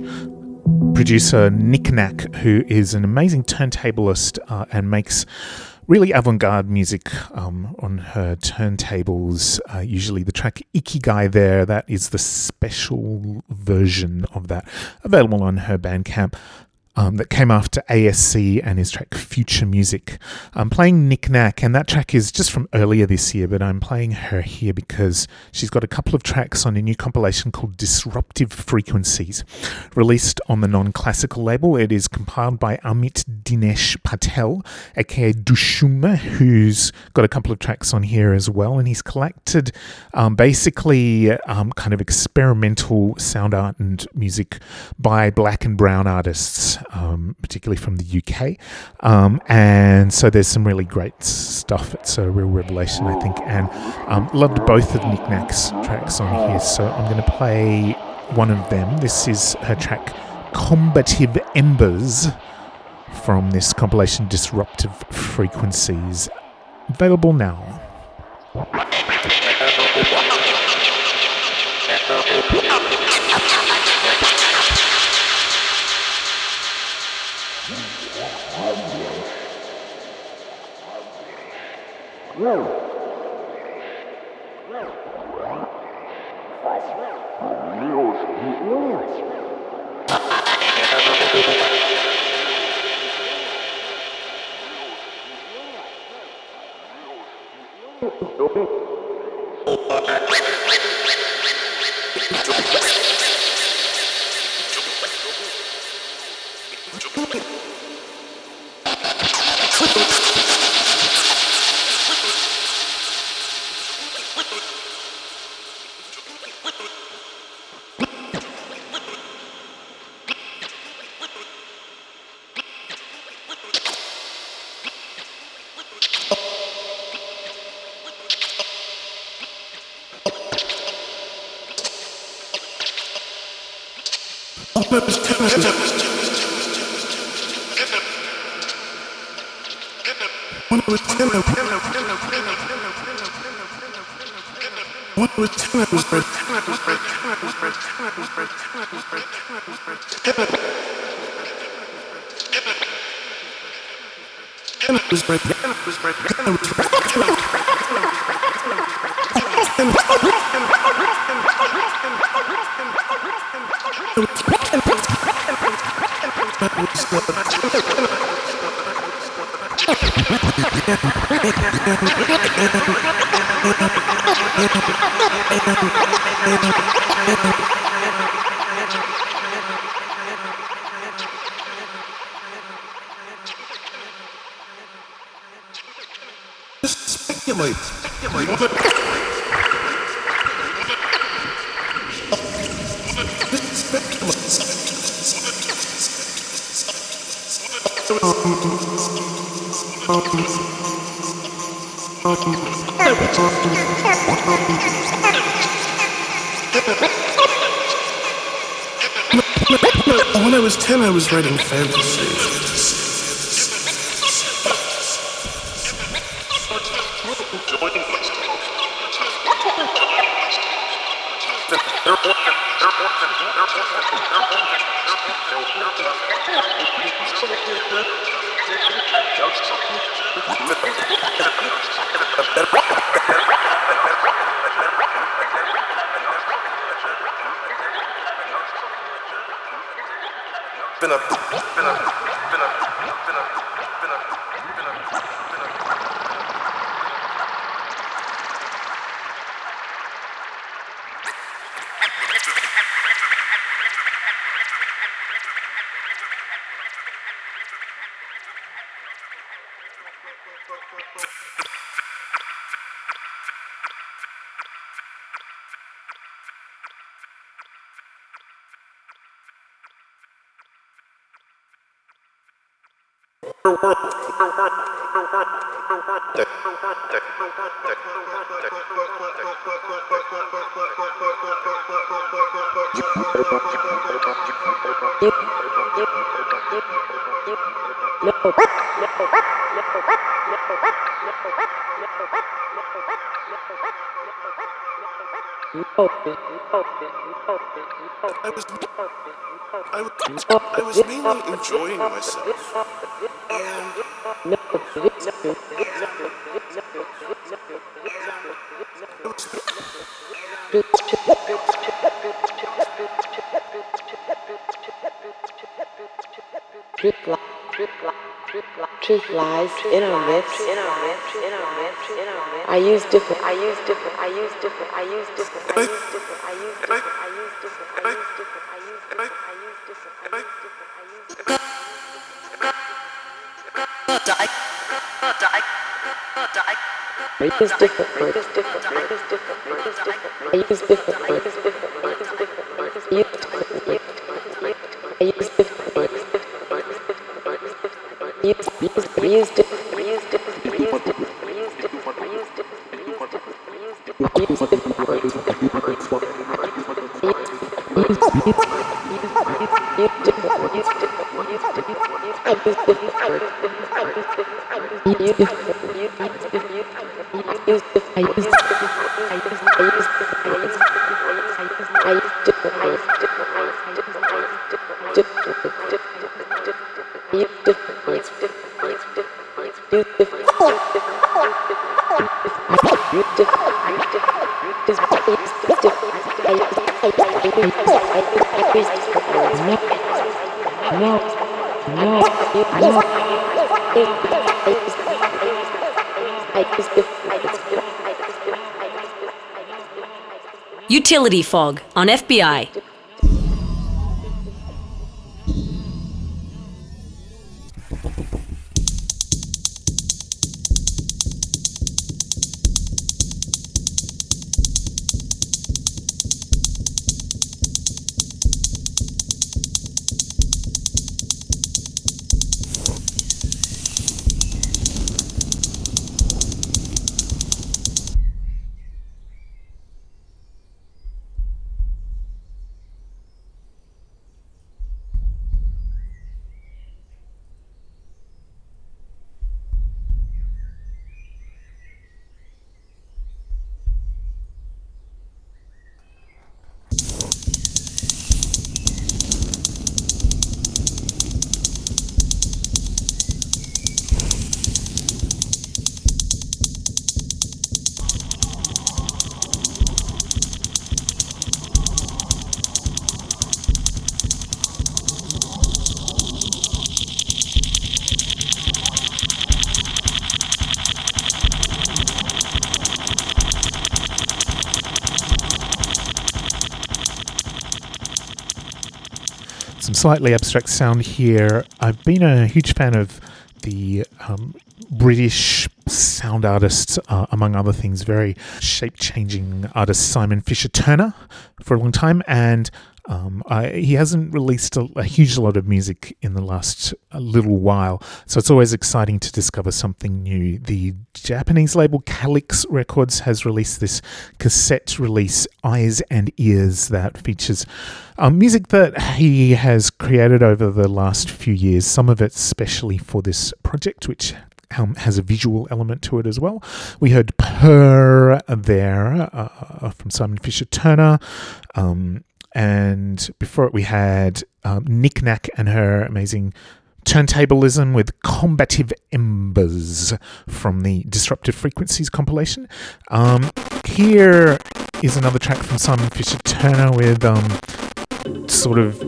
producer NikNak, who is an amazing turntablist uh, and makes really avant garde music um, on her turntables. Uh, usually the track Ikigai there, that is the special version of that, available on her Bandcamp um, that came after ASC and his track Future Music. I'm playing NikNak, and that track is just from earlier this year, but I'm playing her here because she's got a couple of tracks on a new compilation called Disruptive Frequencies, released on the non classical label. It is compiled by Amit Dinesh Patel, aka Dushume, who's got a couple of tracks on here as well, and he's collected um, basically um, kind of experimental sound art and music by black and brown artists um, particularly from the UK. Um, and so there's some really great stuff. It's a real revelation, I think. And um, loved both of NikNak's tracks on here. So I'm going to play one of them. This is her track Combative Embers from this compilation Disruptive Frequencies. Available now. When I was 10, I when I was 10, I was ready. And I was ready. And I was ready. And I was ready. Speculate. 10, I was writing fantasy. myself. Truth, li- truth, li- truth, li- truth lies in our midst. I use different. I use different. I use different. I use different. I use different. I use different. I use different. I use different. I use different. I use different. I use different. I use different. I use different. I use different. I use different. I use different. I use different. Use, use different, different, use different, use different, Utility Fog on FBi. Slightly abstract sound here. I've been a huge fan of the um, British sound artists, uh, among other things, very shape changing artist Simon Fisher Turner for a long time. And um, I, he hasn't released a, a, huge lot of music in the last little while, so it's always exciting to discover something new. The Japanese label Calyx Records has released this cassette release, Eyes and Ears, that features um, music that he has created over the last few years, some of it specially for this project, which um, has a visual element to it as well. We heard Purr there uh, from Simon Fisher Turner. Um, and before it, we had um, NikNak and her amazing turntablism with Combative Embers from the Disruptive Frequencies compilation. Um, here is another track from Simon Fisher Turner with um, sort of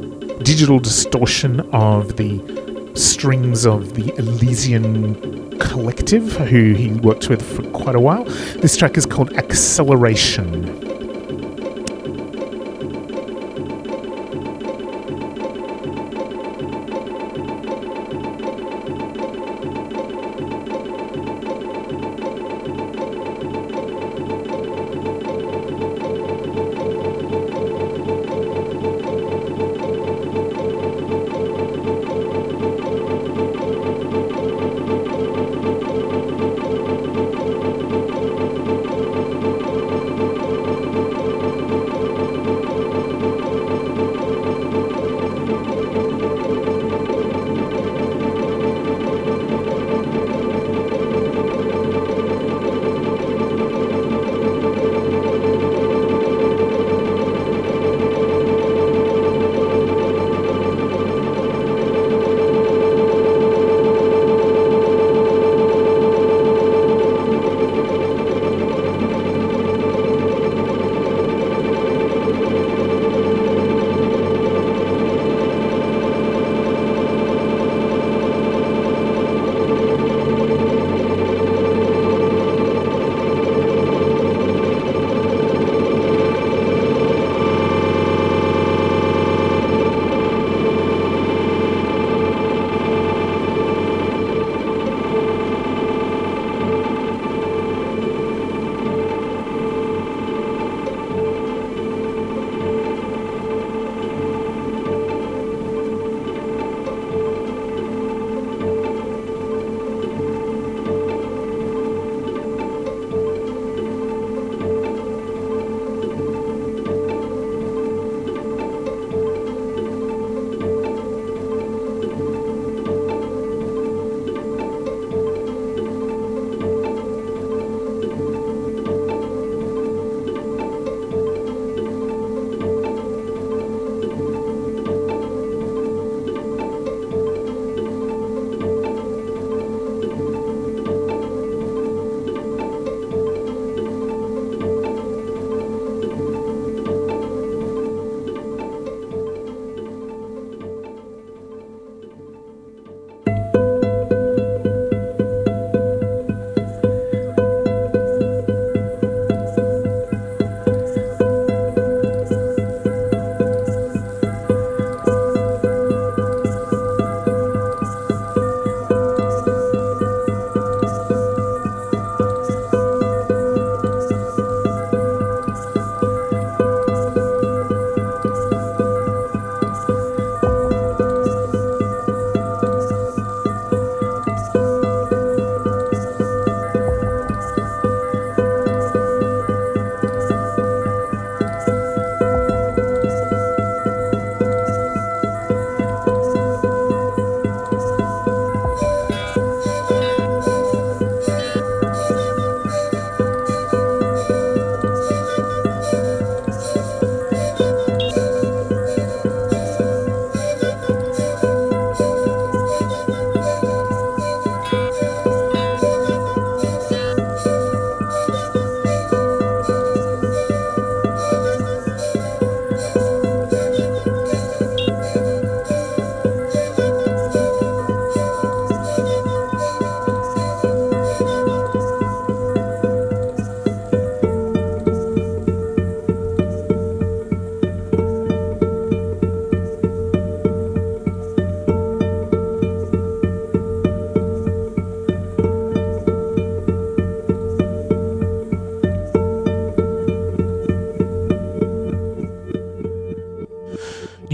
digital distortion of the strings of the Elysian Collective, who he worked with for quite a while. This track is called Acceleration.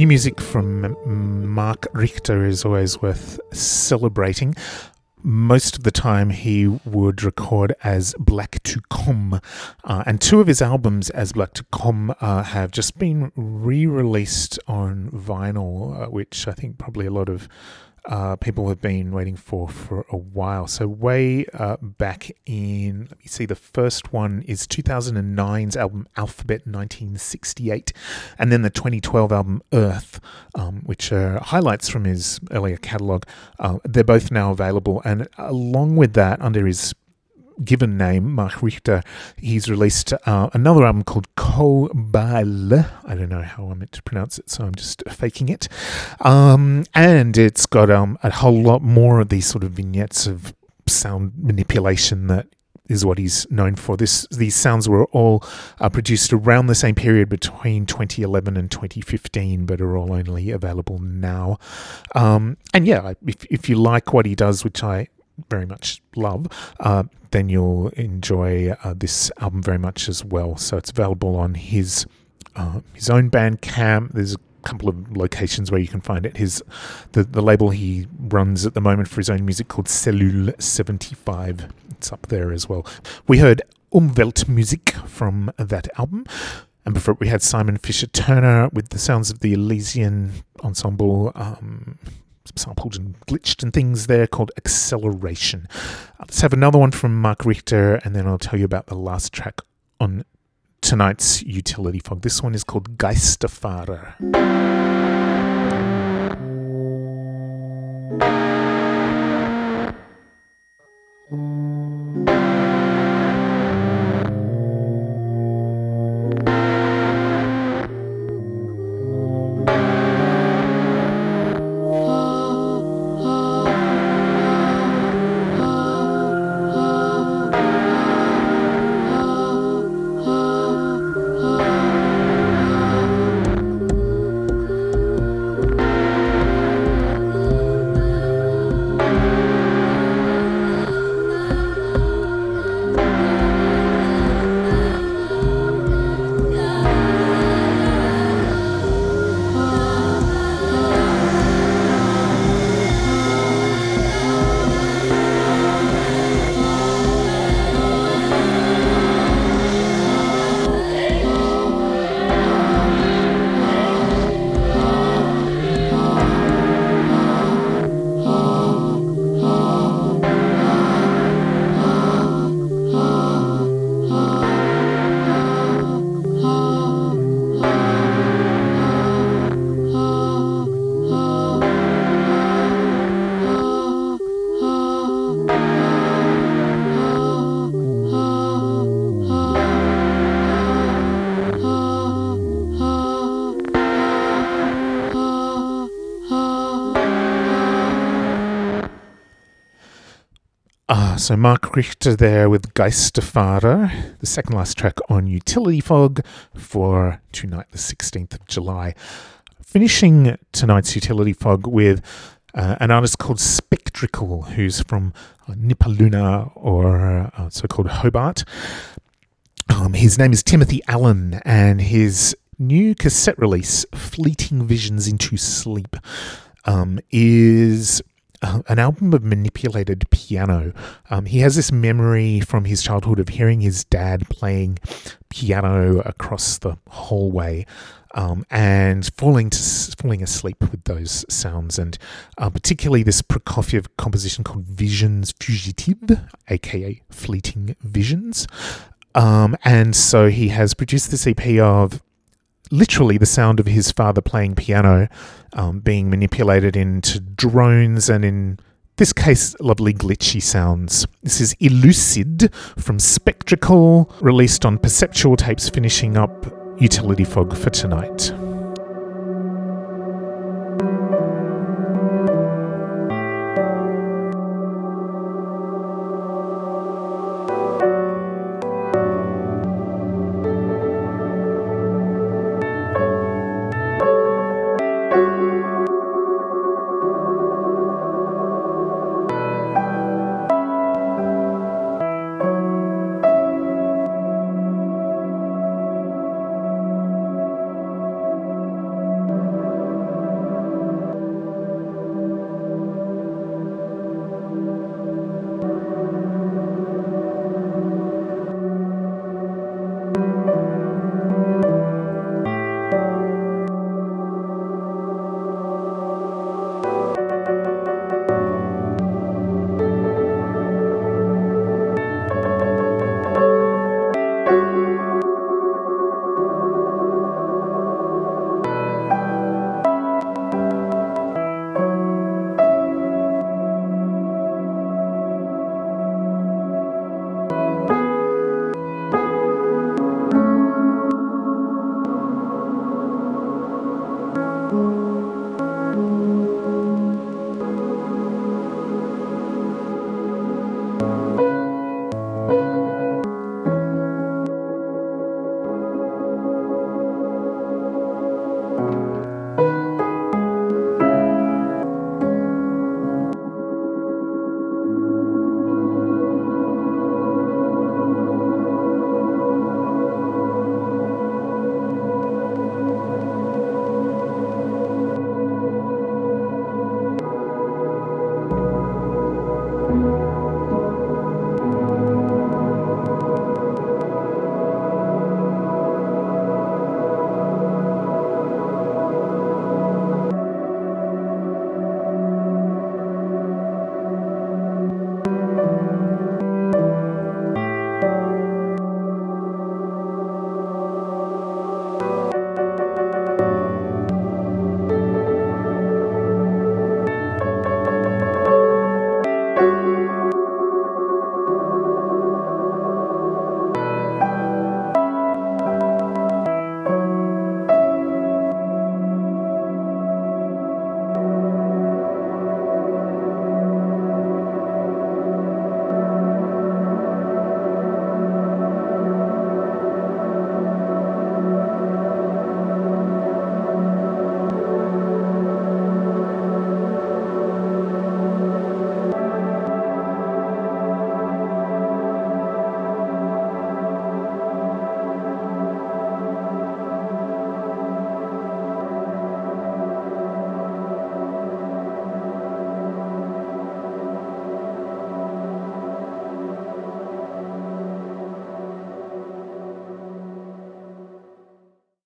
New music from Marc Richter is always worth celebrating. Most of the time, he would record as Black To Comm, uh, and two of his albums as Black To Comm uh, have just been re released on vinyl, uh, which I think probably a lot of uh, people have been waiting for for a while. So, way uh, back in, let me see, the first one is 2009's album Alphabet 1968, and then the 2012 album Earth, um, which are highlights from his earlier catalogue. Uh, they're both now available, and along with that, under his given name, Marc Richter, he's released uh, another album called Kobal. I don't know how I'm meant to pronounce it, so I'm just faking it. Um, and it's got um, a whole lot more of these sort of vignettes of sound manipulation that is what he's known for. This these sounds were all uh, produced around the same period between 2011 and 2015, but are all only available now. Um, and yeah, if if you like what he does, which I very much love, uh, then you'll enjoy uh, this album very much as well. So it's available on his uh, his own Bandcamp. There's a couple of locations where you can find it. His the the label he runs at the moment for his own music called Cellule 75. It's up there as well. We heard Umweltmusik from that album. And before it, we had Simon Fisher Turner with the sounds of the Elysian Ensemble, um, sampled and glitched and things there called Acceleration. Let's have another one from Marc Richter, and then I'll tell you about the last track on tonight's Utility Fog. This one is called Geisterfahrer. So Marc Richter there with Geisterfahrer, the second last track on Utility Fog for tonight, the 16th of July. Finishing tonight's Utility Fog with uh, an artist called Spectrical, who's from uh, Nipaluna or uh, so called Hobart. Um, his name is Timothy Allen, and his new cassette release, Fleeting Visions into Sleep, um, is an album of manipulated piano. Um, he has this memory from his childhood of hearing his dad playing piano across the hallway. Um, and falling to falling asleep with those sounds, and uh, particularly this Prokofiev composition called Visions Fugitive, aka Fleeting Visions. Um, and so he has produced this EP of literally the sound of his father playing piano um, being manipulated into drones and in this case lovely glitchy sounds. This is elucid from spectrical released on perceptual tapes finishing up utility fog for tonight